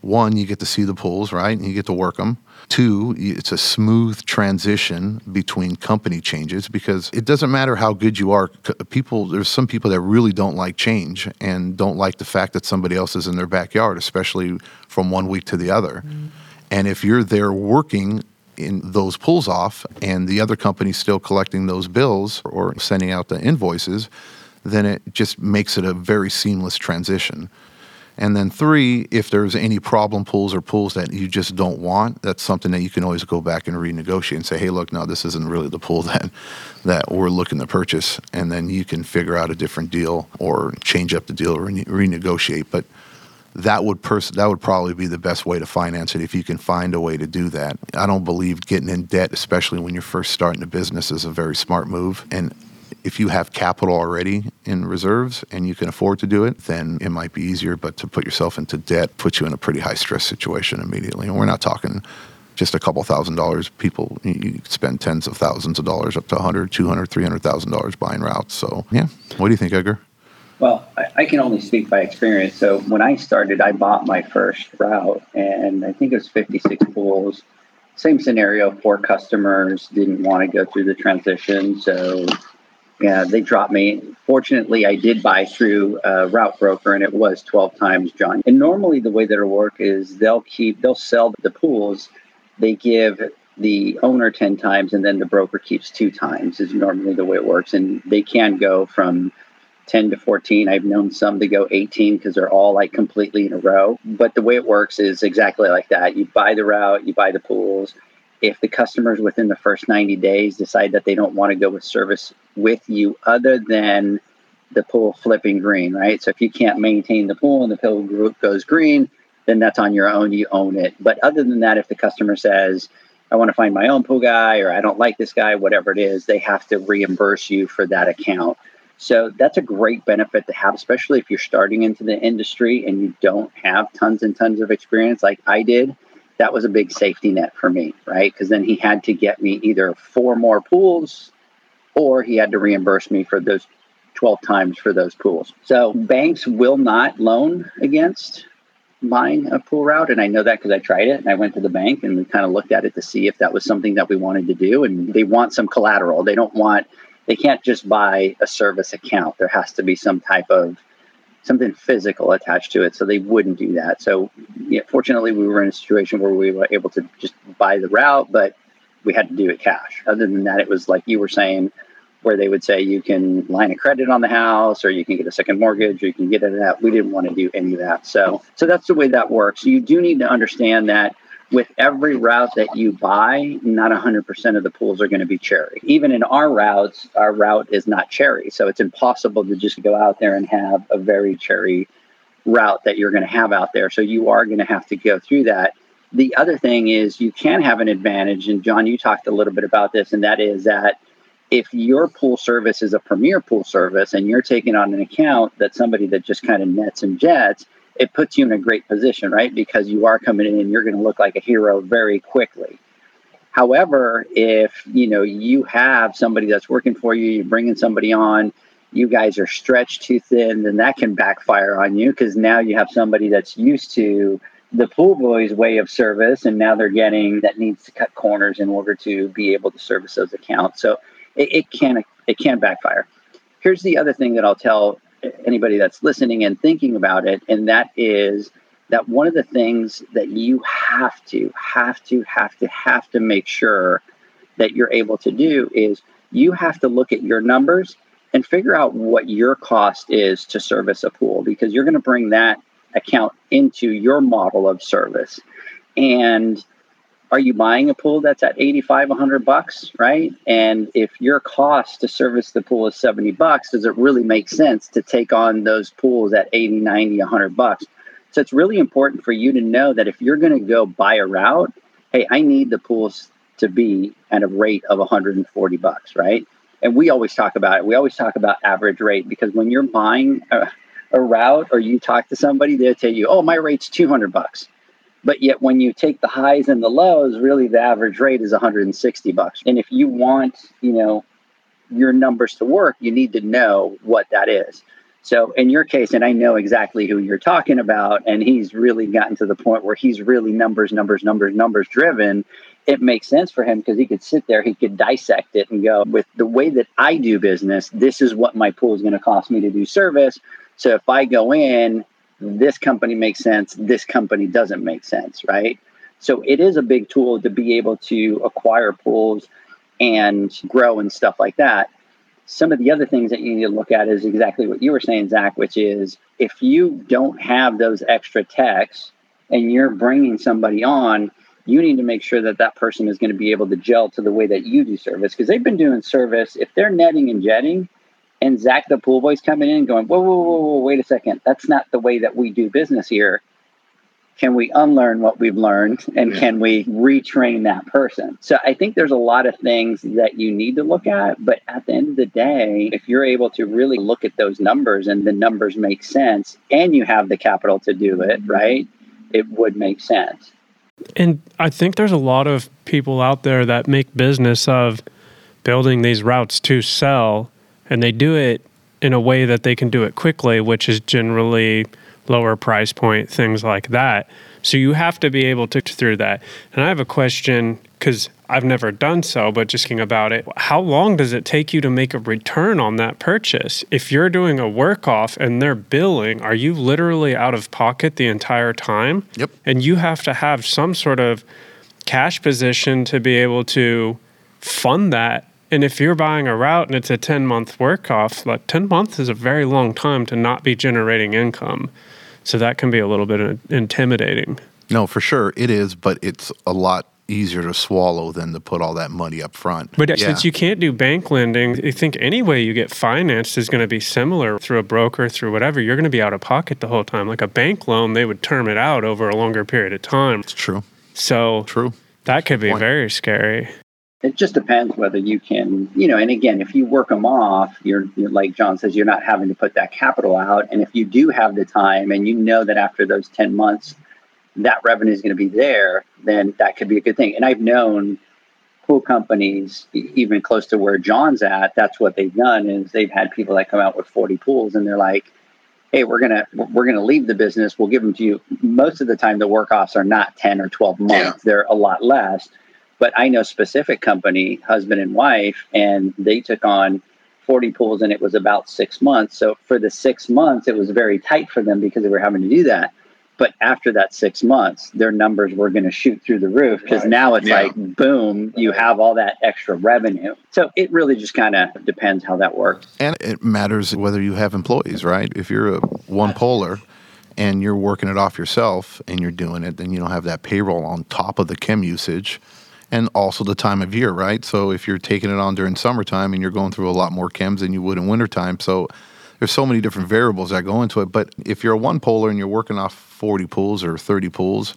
one, you get to see the pools, right? And you get to work them. Two, it's a smooth transition between company changes because it doesn't matter how good you are. People, there's some people that really don't like change and don't like the fact that somebody else is in their backyard, especially from one week to the other. Mm-hmm. And if you're there working in those pulls off and the other company's still collecting those bills or sending out the invoices, then it just makes it a very seamless transition. And then three, if there's any problem pools or pools that you just don't want, that's something that you can always go back and renegotiate and say, hey, look, no, this isn't really the pool that that we're looking to purchase. And then you can figure out a different deal or change up the deal or rene- renegotiate. But that would pers- that would probably be the best way to finance it if you can find a way to do that. I don't believe getting in debt, especially when you're first starting a business, is a very smart move. And if you have capital already in reserves and you can afford to do it, then it might be easier. But to put yourself into debt puts you in a pretty high stress situation immediately. And we're not talking just a couple thousand dollars. People, you spend tens of thousands of dollars, up to 100, 200, 300,000 dollars buying routes. So, yeah. What do you think, Edgar? Well, I, can only speak by experience. So when I started, I bought my first route, and I think it was 56 pools. Same scenario, four customers didn't want to go through the transition, so yeah, they dropped me. Fortunately, I did buy through a route broker, and it was 12 times John. And normally, the way that it'll work is they'll keep, they'll sell the pools. They give the owner 10 times, and then the broker keeps two times, is normally the way it works. And they can go from 10 to 14. I've known some to go 18 because they're all like completely in a row. But the way it works is exactly like that. You buy the route, you buy the pools, if the customers within the first 90 days decide that they don't want to go with service with you other than the pool flipping green, right? So if you can't maintain the pool and the pool group goes green, then that's on your own. You own it. But other than that, if the customer says, I want to find my own pool guy or I don't like this guy, whatever it is, they have to reimburse you for that account. So that's a great benefit to have, especially if you're starting into the industry and you don't have tons and tons of experience like I did that was a big safety net for me, right? Because then he had to get me either four more pools or he had to reimburse me for those 12 times for those pools. So banks will not loan against buying a pool route. And I know that because I tried it and I went to the bank and we kind of looked at it to see if that was something that we wanted to do. And they want some collateral. They don't want, they can't just buy a service account. There has to be some type of something physical attached to it. So they wouldn't do that. So fortunately, we were in a situation where we were able to just buy the route, but we had to do it cash. Other than that, it was like you were saying, where they would say you can line a credit on the house or you can get a second mortgage or you can get it that. We didn't want to do any of that. So so that's the way that works. You do need to understand that with every route that you buy, not 100% of the pools are going to be cherry. Even in our routes, our route is not cherry. So it's impossible to just go out there and have a very cherry route that you're going to have out there. So you are going to have to go through that. The other thing is you can have an advantage. And John, you talked a little bit about this, and that is that if your pool service is a premier pool service and you're taking on an account that somebody that just kind of nets and jets, it puts you in a great position, right? Because you are coming in and you're going to look like a hero very quickly. However, if you know you have somebody that's working for you, you're bringing somebody on, you guys are stretched too thin, then that can backfire on you because now you have somebody that's used to the pool boys way of service and now they're getting that needs to cut corners in order to be able to service those accounts so it, it can it can backfire here's the other thing that i'll tell anybody that's listening and thinking about it and that is that one of the things that you have to have to have to have to make sure that you're able to do is you have to look at your numbers and figure out what your cost is to service a pool because you're going to bring that account into your model of service. And are you buying a pool that's at 85 100 bucks right? And if your cost to service the pool is 70 bucks does it really make sense to take on those pools at 80 90 100 bucks? So it's really important for you to know that if you're going to go buy a route hey i need the pools to be at a rate of 140 bucks right? And we always talk about it. We always talk about average rate because when you're buying a, a route or you talk to somebody, they'll tell you, oh, my rate's 200 bucks. But yet when you take the highs and the lows, really the average rate is 160 bucks. And if you want, you know, your numbers to work, you need to know what that is. So in your case, and I know exactly who you're talking about, and he's really gotten to the point where he's really numbers, numbers, numbers, numbers driven. It makes sense for him because he could sit there, he could dissect it and go, with the way that I do business, this is what my pool is going to cost me to do service. So if I go in, this company makes sense, this company doesn't make sense, right? So it is a big tool to be able to acquire pools and grow and stuff like that. Some of the other things that you need to look at is exactly what you were saying, Zach, which is if you don't have those extra techs and you're bringing somebody on, you need to make sure that that person is going to be able to gel to the way that you do service because they've been doing service. If they're netting and jetting, and Zach the pool boy's coming in going, whoa, whoa, whoa, whoa, wait a second. That's not the way that we do business here. Can we unlearn what we've learned and can we retrain that person? So I think there's a lot of things that you need to look at. But at the end of the day, if you're able to really look at those numbers and the numbers make sense and you have the capital to do it, mm-hmm. right? It would make sense. And I think there's a lot of people out there that make business of building these routes to sell and they do it in a way that they can do it quickly, which is generally lower price point, things like that. So you have to be able to through that. And I have a question because I've never done so, but just thinking about it, how long does it take you to make a return on that purchase? If you're doing a work off and they're billing, are you literally out of pocket the entire time? Yep. And you have to have some sort of cash position to be able to fund that and if you're buying a route and it's a 10 month work off, like 10 months is a very long time to not be generating income. So that can be a little bit intimidating. No, for sure it is, but it's a lot easier to swallow than to put all that money up front. But yeah. since you can't do bank lending, I think any way you get financed is going to be similar through a broker, through whatever. You're going to be out of pocket the whole time. Like a bank loan, they would term it out over a longer period of time. It's true. So true. That could be very scary. It just depends whether you can, you know, and again, if you work them off, you're, you're, like John says, you're not having to put that capital out. And if you do have the time and you know that after those 10 months, that revenue is going to be there, then that could be a good thing. And I've known pool companies, even close to where John's at, that's what they've done is they've had people that come out with 40 pools and they're like, hey, we're gonna we're gonna leave the business. We'll give them to you. Most of the time, the work offs are not 10 or 12 months; yeah. they're a lot less but I know specific company, husband and wife, and they took on 40 pools and it was about six months. So for the six months, it was very tight for them because they were having to do that. But after that six months, their numbers were going to shoot through the roof because right. now it's yeah. like, boom, you have all that extra revenue. So it really just kind of depends how that works. And it matters whether you have employees, right? If you're a one polar, and you're working it off yourself and you're doing it, then you don't have that payroll on top of the chem usage and also the time of year, right? So if you're taking it on during summertime and you're going through a lot more chems than you would in wintertime. So there's so many different variables that go into it. But if you're a one polar and you're working off 40 pools or 30 pools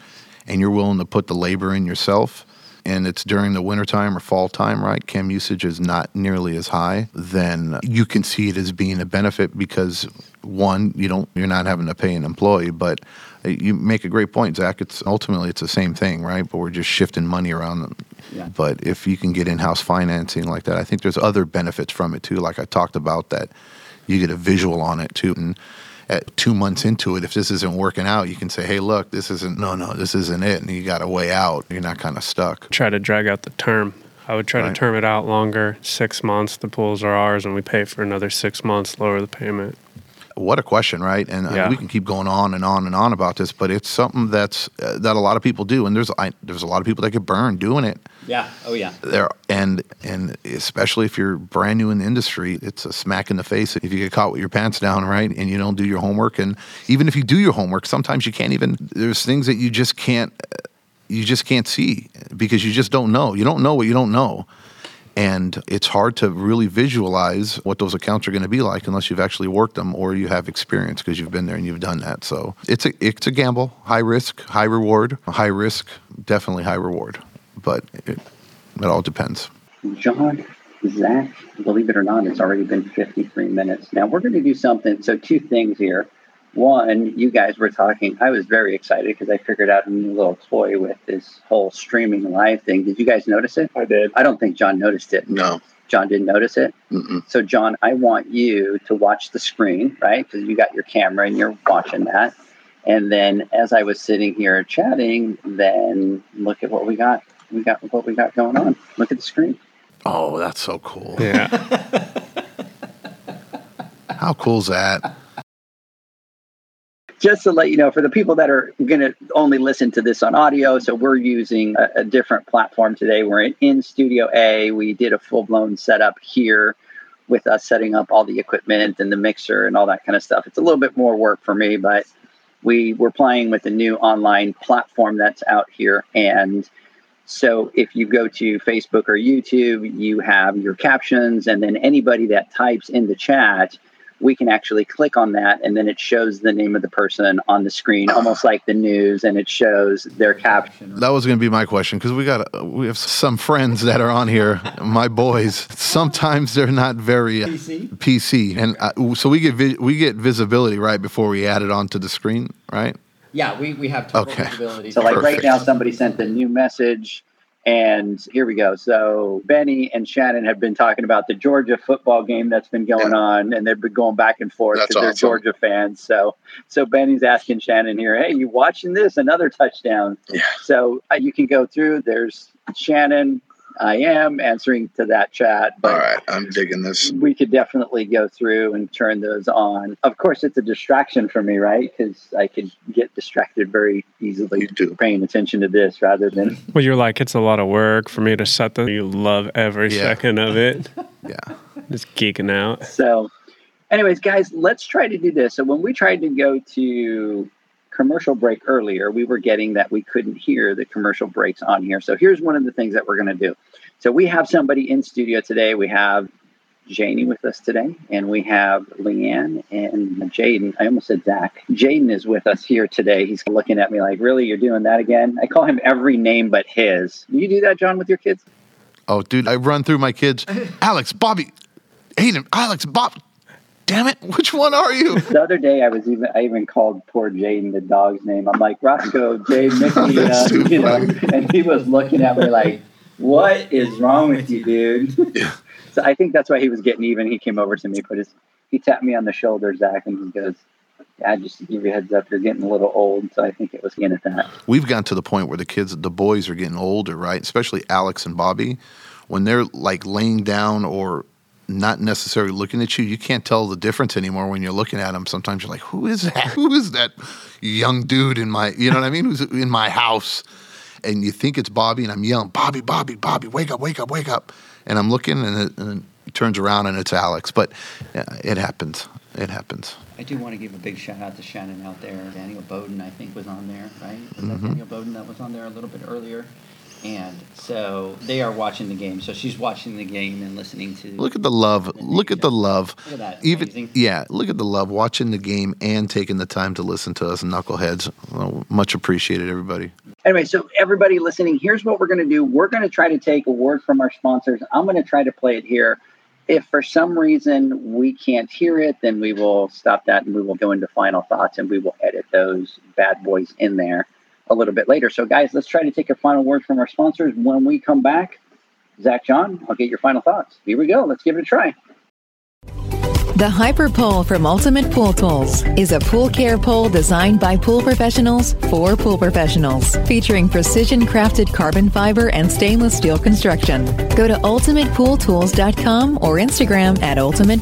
and you're willing to put the labor in yourself, and it's during the wintertime or fall time, right? Chem usage is not nearly as high, then you can see it as being a benefit because one, you don't you're not having to pay an employee, but you make a great point, Zach. It's ultimately it's the same thing, right? But we're just shifting money around Yeah. But if you can get in-house financing like that, I think there's other benefits from it too. Like I talked about that, you get a visual on it too. And at two months into it, if this isn't working out, you can say, "Hey, look, this isn't. No, no, this isn't it." And you got a way out. You're not kind of stuck. Try to drag out the term. I would try Right. to term it out longer. Six months, the pools are ours, and we pay for another six months, lower the payment. What a question, right? And uh, Yeah. we can keep going on and on and on about this, but it's something that's uh, that a lot of people do, and there's I, there's a lot of people that get burned doing it. Yeah. Oh, yeah. There and and especially if you're brand new in the industry, it's a smack in the face if you get caught with your pants down, right? And you don't do your homework, and even if you do your homework, sometimes you can't even. There's things that you just can't you just can't see because you just don't know. You don't know what you don't know. And it's hard to really visualize what those accounts are going to be like unless you've actually worked them or you have experience because you've been there and you've done that. So it's a it's a gamble, high risk, high reward. High risk, definitely high reward, but it, it all depends. John, Zach, believe it or not, it's already been 53 minutes. Now we're going to do something. So, two things here. One, you guys were talking. I was very excited because I figured out a new little toy with this whole streaming live thing. Did you guys notice it? I did. I don't think John noticed it. No. John didn't notice it. Mm-mm. So, John, I want you to watch the screen, right? Because you got your camera and you're watching that. And then, as I was sitting here chatting, then look at what we got. We got what we got going on. Look at the screen. Oh, that's so cool. Yeah. How cool is that? Just to let you know, for the people that are going to only listen to this on audio, so we're using a, a different platform today. We're in, in Studio A. We did a full blown setup here with us setting up all the equipment and the mixer and all that kind of stuff. It's a little bit more work for me, but we were playing with a new online platform that's out here. And so if you go to Facebook or YouTube, you have your captions, and then anybody that types in the chat, we can actually click on that, and then it shows the name of the person on the screen, almost like the news, and it shows their caption. That was going to be my question because we got we have some friends that are on here, my boys. Sometimes they're not very uh, PC? PC, and uh, so we get vi- we get visibility right before we add it onto the screen, right? Yeah, we, we have total Okay. visibility. So, like right now, somebody sent a new message, and here we go. So, Benny and Shannon have been talking about the Georgia football game that's been going Yeah. on, and they've been going back and forth because they're. Georgia fans. So, so Benny's asking Shannon here, "Hey, you watching this? Another touchdown?" Yeah. So uh, you can go through. There's Shannon. I am answering to that chat, but All right. I'm digging this. we could definitely go through and turn those on. Of course, it's a distraction for me, right? Because I could get distracted very easily You paying attention to this rather than. well, you're like, it's a lot of work for me to set them. You love every Yeah. second of it. Yeah. Just geeking out. So, anyways, guys, let's try to do this. So, when we tried to go to commercial break earlier, we were getting that we couldn't hear the commercial breaks on here. So, here's one of the things that we're going to do. So, we have somebody in studio today. We have Janie with us today, and we have Leanne and Jaden. I almost said Zach. Jaden is with us here today. He's looking at me like, Really? You're doing that again? I call him every name but his. Do you do that, John, with your kids? Oh, dude, I run through my kids. Alex, Bobby, Aiden, Alex, Bob. Damn it, which one are you? The other day, I was even I even called poor Jaden the dog's name. I'm like Roscoe, Jay, Mickey, uh, you know, and he was looking at me like, "What is wrong with you, dude?" Yeah. So I think that's why he was getting even. He came over to me, put his he tapped me on the shoulder, Zach, and he goes, "Yeah, just to give you a heads up, you're getting a little old." So I think it was getting at that. We've gotten to the point where the kids, the boys are getting older, right? Especially Alex and Bobby. When they're like laying down or not necessarily looking at you, you can't tell the difference anymore when you're looking at them. Sometimes you're like, who is that? Who is that young dude in my, you know what I mean? Who's in my house? And you think it's Bobby, and I'm yelling, Bobby, Bobby, Bobby, wake up, wake up, wake up. And I'm looking, and it, and it turns around, and it's Alex. But yeah, it happens. It happens. I do want to give a big shout out to Shannon out there. Daniel Bowden, I think, was on there, right? Was Mhm. that Daniel Bowden that was on there a little bit earlier? And so they are watching the game. So she's watching the game and listening to. Look at the love. Look at the love. Look at that. Even Amazing. yeah, look at the love. Watching the game and taking the time to listen to us knuckleheads. Well, much appreciated, everybody. Anyway, so everybody listening, here's what we're going to do. We're going to try to take a word from our sponsors. I'm going to try to play it here. If for some reason we can't hear it, then we will stop that and we will go into final thoughts and we will edit those bad boys in there. A little bit later. So, guys, let's try to take a final word from our sponsors. When we come back, Zach John, I'll get your final thoughts. Here we go. Let's give it a try. The Hyper Pole from Ultimate Pool Tools is a pool care pole designed by pool professionals for pool professionals, featuring precision crafted carbon fiber and stainless steel construction. Go to ultimatepooltools.com or Instagram at Ultimate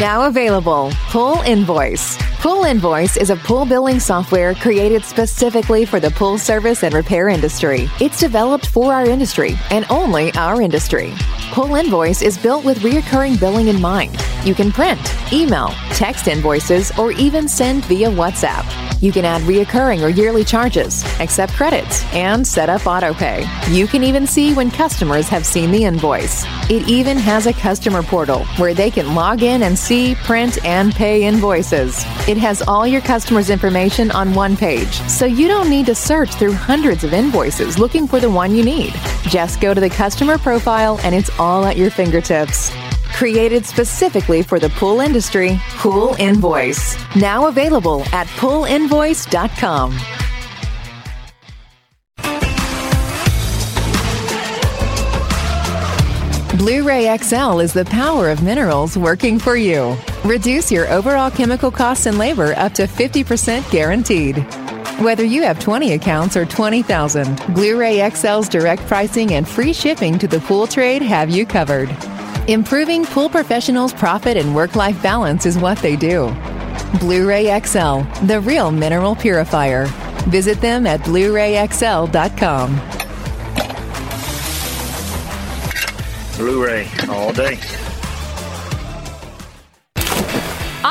Now available, Pool Invoice. Pool Invoice is a pool billing software created specifically for the pool service and repair industry. It's developed for our industry and only our industry. Pool Invoice is built with reoccurring billing in mind. You can print, email, text invoices, or even send via WhatsApp. You can add reoccurring or yearly charges, accept credits, and set up autopay. You can even see when customers have seen the invoice. It even has a customer portal where they can log in and see, print, and pay invoices. It has all your customers' information on one page, so you don't need to search through hundreds of invoices looking for the one you need. Just go to the customer profile and it's all at your fingertips. Created specifically for the pool industry, Pool Invoice. Now available at poolinvoice.com. Blu ray XL is the power of minerals working for you. Reduce your overall chemical costs and labor up to 50% guaranteed. Whether you have 20 accounts or 20,000, Blu ray XL's direct pricing and free shipping to the pool trade have you covered. Improving pool professionals' profit and work life balance is what they do. Blu ray XL, the real mineral purifier. Visit them at Blu rayxl.com. Blu-ray all day.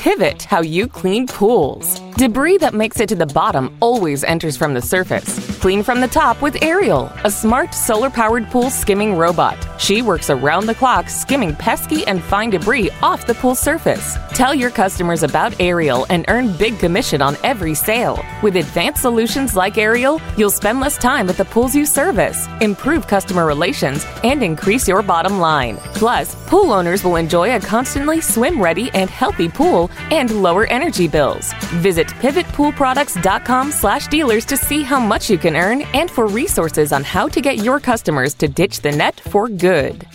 Pivot how you clean pools. Debris that makes it to the bottom always enters from the surface. Clean from the top with Ariel, a smart solar powered pool skimming robot. She works around the clock skimming pesky and fine debris off the pool surface. Tell your customers about Ariel and earn big commission on every sale. With advanced solutions like Ariel, you'll spend less time at the pools you service, improve customer relations, and increase your bottom line. Plus, pool owners will enjoy a constantly swim ready and healthy pool and lower energy bills. Visit pivotpoolproducts.com slash dealers to see how much you can earn and for resources on how to get your customers to ditch the net for good.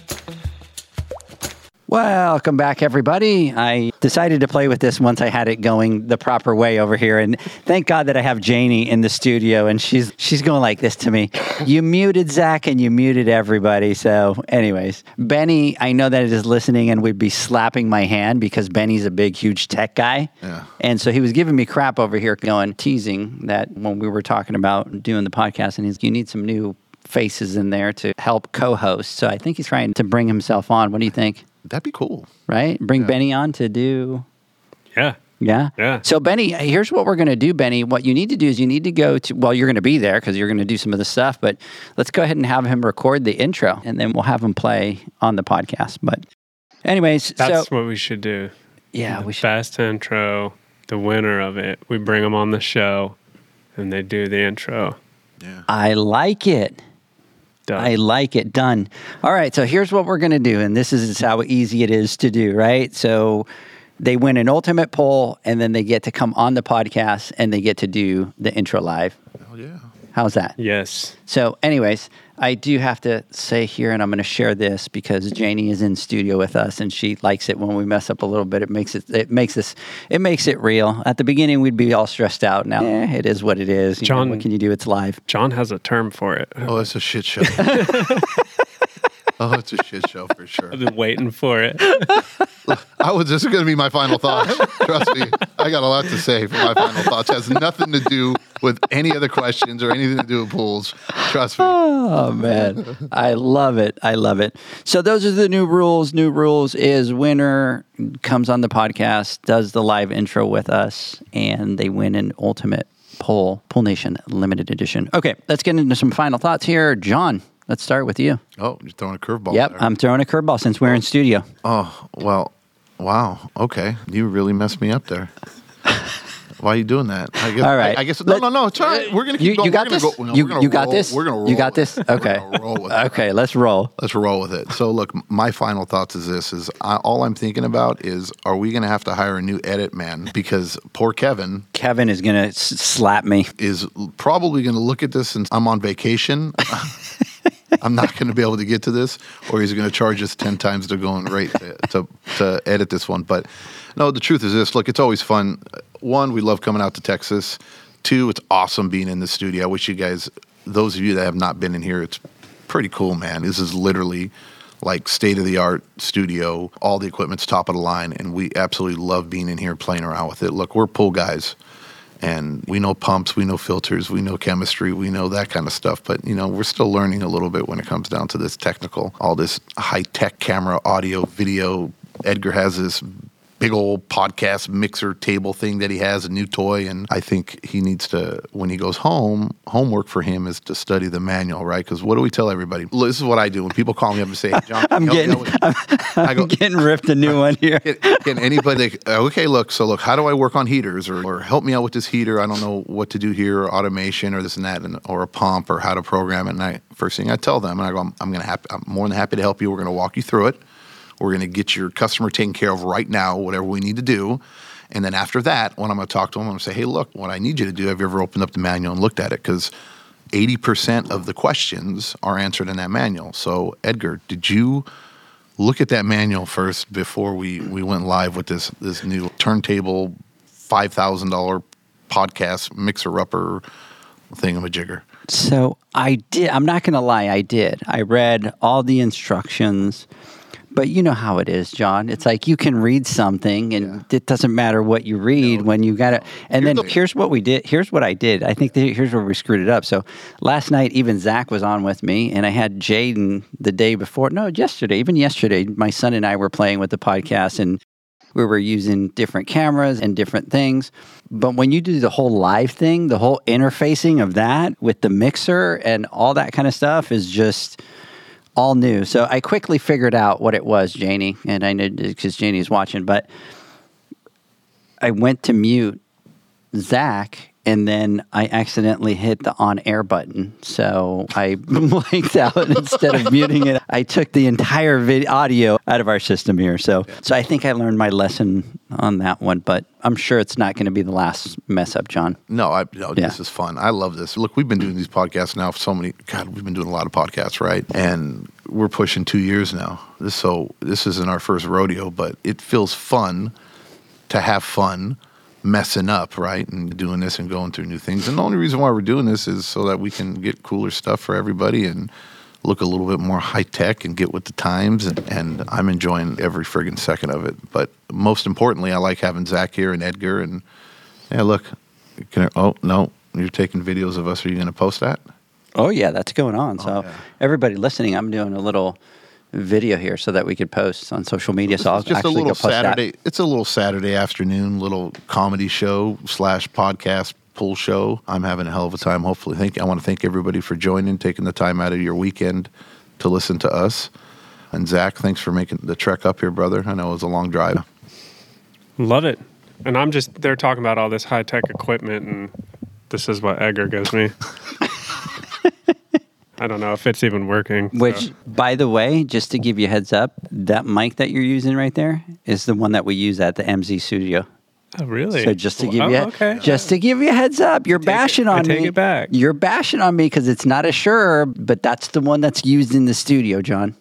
Welcome back, everybody. I decided to play with this once I had it going the proper way over here, and thank God that I have Janie in the studio, and she's she's going like this to me. You muted Zach, and you muted everybody. So, anyways, Benny, I know that it is listening, and would be slapping my hand because Benny's a big, huge tech guy, Yeah. and so he was giving me crap over here, going teasing that when we were talking about doing the podcast, and he's you need some new faces in there to help co-host. So I think he's trying to bring himself on. What do you think? That'd be cool. right? Bring Benny on to do. Yeah. Yeah. Yeah. So, Benny, here's what we're going to do, Benny. What you need to do is you need to go to, well, you're going to be there because you're going to do some of the stuff, but let's go ahead and have him record the intro and then we'll have him play on the podcast. But, anyways, That's so what we should do. yeah, the we should. best intro, the winner of it. We bring them on the show and they do the intro. Yeah. I like it. Done. I like it. Done. All right. So here's what we're going to do. And this is how easy it is to do, right? So they win an ultimate pole and then they get to come on the podcast and they get to do the intro live. Oh yeah. How's that? Yes. So, anyways, I do have to say here, and I'm going to share this because Janie is in studio with us, and she likes it when we mess up a little bit. It makes it it makes this it makes it real. At the beginning, we'd be all stressed out. Now, eh, it is what it is. You know, John- what can you do? It's live. John has a term for it. Oh, it's a shit show. oh, it's a shit show for sure. I've been waiting for it. I was this is going to be my final thoughts. Trust me, I got a lot to say for my final thoughts. It has nothing to do with any other questions or anything to do with pools. Trust me. Oh man, I love it. I love it. So those are the new rules. New rules is winner comes on the podcast, does the live intro with us, and they win an ultimate pole, Pool Nation limited edition. Okay, let's get into some final thoughts here. John, let's start with you. Oh, you're throwing a curveball. Yep, there. I'm throwing a curveball since we're in oh. studio. Oh well, wow. Okay, you really messed me up there. Why are you doing that? I guess, All right. I, I guess no, no, no. All right. We're gonna keep You, going. you got this. Go, no, you gonna you got this. We're gonna roll. You got this. Okay. Okay, let's roll. Let's roll with it. So, look, my final thoughts is this: is I, all I'm thinking about is, are we going to have to hire a new edit man? Because poor Kevin Kevin is gonna s- slap me. is probably going to look at this and I'm on vacation. I'm not going to be able to get to this, or he's going to charge us ten times the going rate to, to to edit this one. But no, the truth is this: look, it's always fun. One, we love coming out to Texas. Two, it's awesome being in the studio. I wish you guys, those of you that have not been in here, it's pretty cool, man. This is literally like state of the art studio. All the equipment's top of the line, and we absolutely love being in here playing around with it. Look, we're pool guys and we know pumps, we know filters, we know chemistry, we know that kind of stuff. But you know, we're still learning a little bit when it comes down to this technical, all this high tech camera, audio, video. Edgar has this big old podcast mixer table thing that he has, a new toy, and I think he needs to when he goes home. Homework for him is to study the manual, right? Because what do we tell everybody? Look, This is what I do when people call me up and say, hey, "John, I'm getting, with-" I'm, I go, getting ripped a new one here. can, can anybody okay look so look how do i work on heaters or, or help me out with this heater i don't know what to do here or automation or this and that and, or a pump or how to program it and i first thing i tell them and i go i'm, I'm gonna happy, i'm more than happy to help you we're gonna walk you through it we're gonna get your customer taken care of right now whatever we need to do and then after that when i'm gonna talk to them i'm gonna say hey look what i need you to do have you ever opened up the manual and looked at it because 80% of the questions are answered in that manual so edgar did you look at that manual first before we, we went live with this this new turntable five thousand dollar podcast mixer upper thingamajigger. So I did. I'm not going to lie. I did. I read all the instructions, but you know how it is, John. It's like you can read something, and it doesn't matter what you read when you got it. And then Here's the- here's what we did. Here's what I did. I think that here's where we screwed it up. So last night, even Zach was on with me, and I had Jaden the day before. No, yesterday. Even yesterday, my son and I were playing with the podcast, and we were using different cameras and different things. But when you do the whole live thing, the whole interfacing of that with the mixer and all that kind of stuff is just all new. So I quickly figured out what it was, Janie, and I know because Janie's watching, but I went to mute Zach and then I accidentally hit the on air button. So I blanked out instead of muting it. I took the entire video audio out of our system here. So so I think I learned my lesson on that one, but I'm sure it's not going to be the last mess up, John. No, I no, Yeah. this is fun. I love this. Look, we've been doing these podcasts now for so many. God, we've been doing a lot of podcasts, right? And we're pushing two years now. This so this isn't our first rodeo, but it feels fun to have fun messing up, right? And doing this and going through new things. And the only reason why we're doing this is so that we can get cooler stuff for everybody and look a little bit more high tech and get with the times. And, and I'm enjoying every friggin' second of it. But most importantly, I like having Zach here and Edgar. And yeah, look, can I, oh, no, you're taking videos of us. Are you going to post that? Oh yeah, that's going on. Oh, so yeah. everybody listening, I'm doing a little video here so that we could post on social media. So I'll It's just a little go post Saturday. that. It's a little Saturday afternoon, little comedy show slash podcast pool show. I'm having a hell of a time. Hopefully, thank. I want to thank everybody for joining, taking the time out of your weekend to listen to us. And Zach, thanks for making the trek up here, brother. I know it was a long drive. Love it. And I'm just, they're talking about all this high tech equipment, and this is what Edgar gives me. I don't know if it's even working. so- Which, by the way, just to give you heads up, that mic that you're using right there is the one that we use at the MZ studio. Oh, really? So just to give Oh, you, okay. just to give you a heads up, you're take it- bashing I on take me. it back. You're bashing on me because it's not a Shure, but that's the one that's used in the studio, John.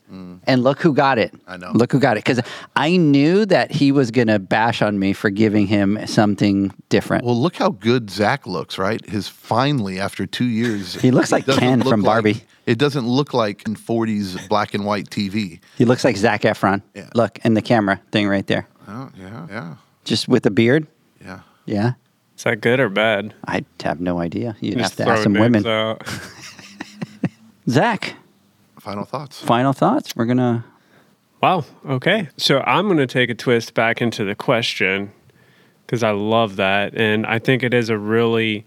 And look who got it. Mm. I know. Look who got it. Because I knew that he was going to bash on me for giving him something different. Well, look how good Zach looks, right? His finally after two years. He looks like Ken look from like- Barbie. it doesn't look like in 40s black and white TV. he looks like Zac Efron. Yeah. Look in the camera thing right there, Oh, yeah, yeah, just with a beard. yeah. Yeah. Is that good or bad? I have no idea. You'd Just have to ask some women. out. Zach, Final thoughts. final thoughts? We're going to. Wow. Okay. So I'm going to take a twist back into the question because I love that. And I think it is a really,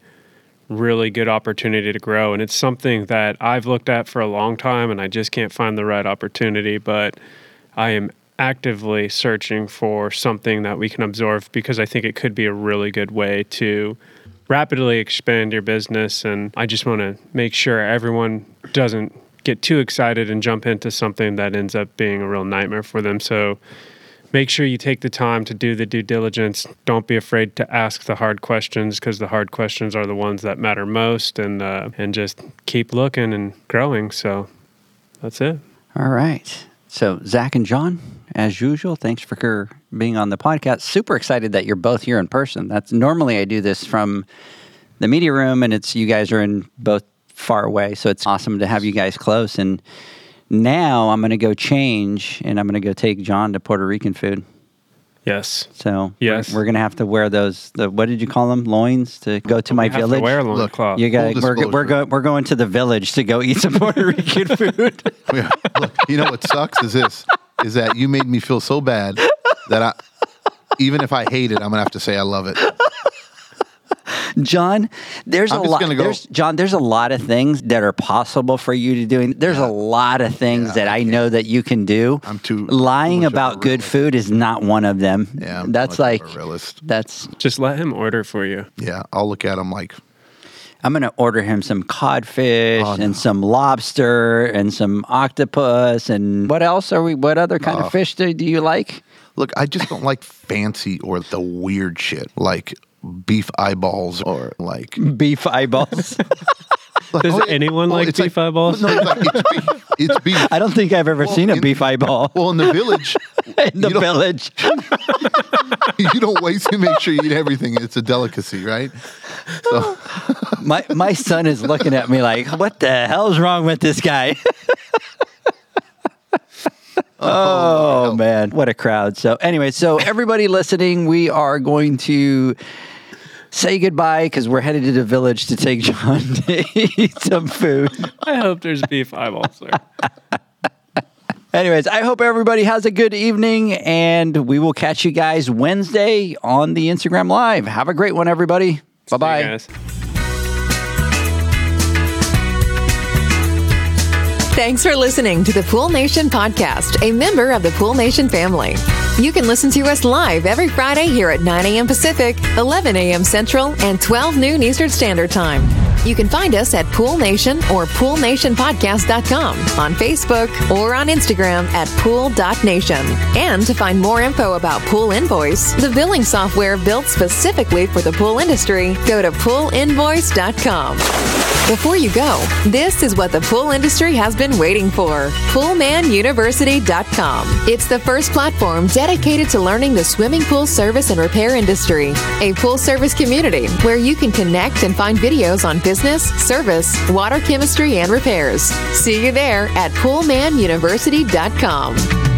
really good opportunity to grow. And it's something that I've looked at for a long time and I just can't find the right opportunity. But I am actively searching for something that we can absorb because I think it could be a really good way to rapidly expand your business. And I just want to make sure everyone doesn't get too excited and jump into something that ends up being a real nightmare for them. So make sure you take the time to do the due diligence. Don't be afraid to ask the hard questions because the hard questions are the ones that matter most. And uh, and just keep looking and growing. So that's it. All right. So, Zach and John, as usual, thanks for being on the podcast. Super excited that you're both here in person. That's normally I do this from the media room, and it's you guys are in both far away. So it's awesome to have you guys close. And now I'm going to go change, and I'm going to go take John to Puerto Rican food. Yes. So Yes. we're, we're going to have to wear those. The what did you call them? Loins to go to my We have to village. wear a Look, loincloth. you got. Full We're, go- we're, go, we're going to the village to go eat some Puerto Rican food. Yeah. Look, you know what sucks is this is that you made me feel so bad that I even if I hate it, I'm gonna have to say I love it. John, there's I'm a lot. go- There's, John, there's a lot of things that are possible for you to do. And There's a lot of things Yeah, that I I know that you can do. I'm too- lying too much about good realist. food is not one of them. Yeah, I'm that's much of a like realist. that's. Just let him order for you. Yeah, I'll look at him like I'm gonna order him some codfish Oh, no. and some lobster and some octopus and what else are we? What other kind Oh. of fish do, do you like? Look, I just don't like fancy or the weird shit like beef eyeballs or like. Beef eyeballs. like Does oh, anyone well, like it's beef eyeballs? No, it's, like, it's beef. It's beef. I don't think I've ever Well, seen a in- beef eyeball Well, in the village, in the you village. you don't waste to make sure you eat everything. It's a delicacy, right? So My my son is looking at me like, what the hell's wrong with this guy? oh, oh man, what a crowd. So anyway, so everybody listening, we are going to say goodbye because we're headed to the village to take John to eat some food. I hope there's beef eyeballs there. Anyways, I hope everybody has a good evening and we will catch you guys Wednesday on the Instagram Live. Have a great one, everybody. Bye bye. Thanks for listening to the Pool Nation podcast, a member of the Pool Nation family. You can listen to us live every Friday here at 9 a.m. Pacific, 11 a.m. Central, and 12 noon Eastern Standard Time. You can find us at Pool Nation or PoolNationPodcast.com on Facebook or on Instagram at Pool.Nation. And to find more info about Pool Invoice, the billing software built specifically for the pool industry, go to PoolInvoice.com. Before you go, this is what the pool industry has been waiting for. PoolManUniversity.com. It's the first platform dedicated to learning the swimming pool service and repair industry. A pool service community where you can connect and find videos on business, service, water chemistry, and repairs. See you there at PoolManUniversity.com.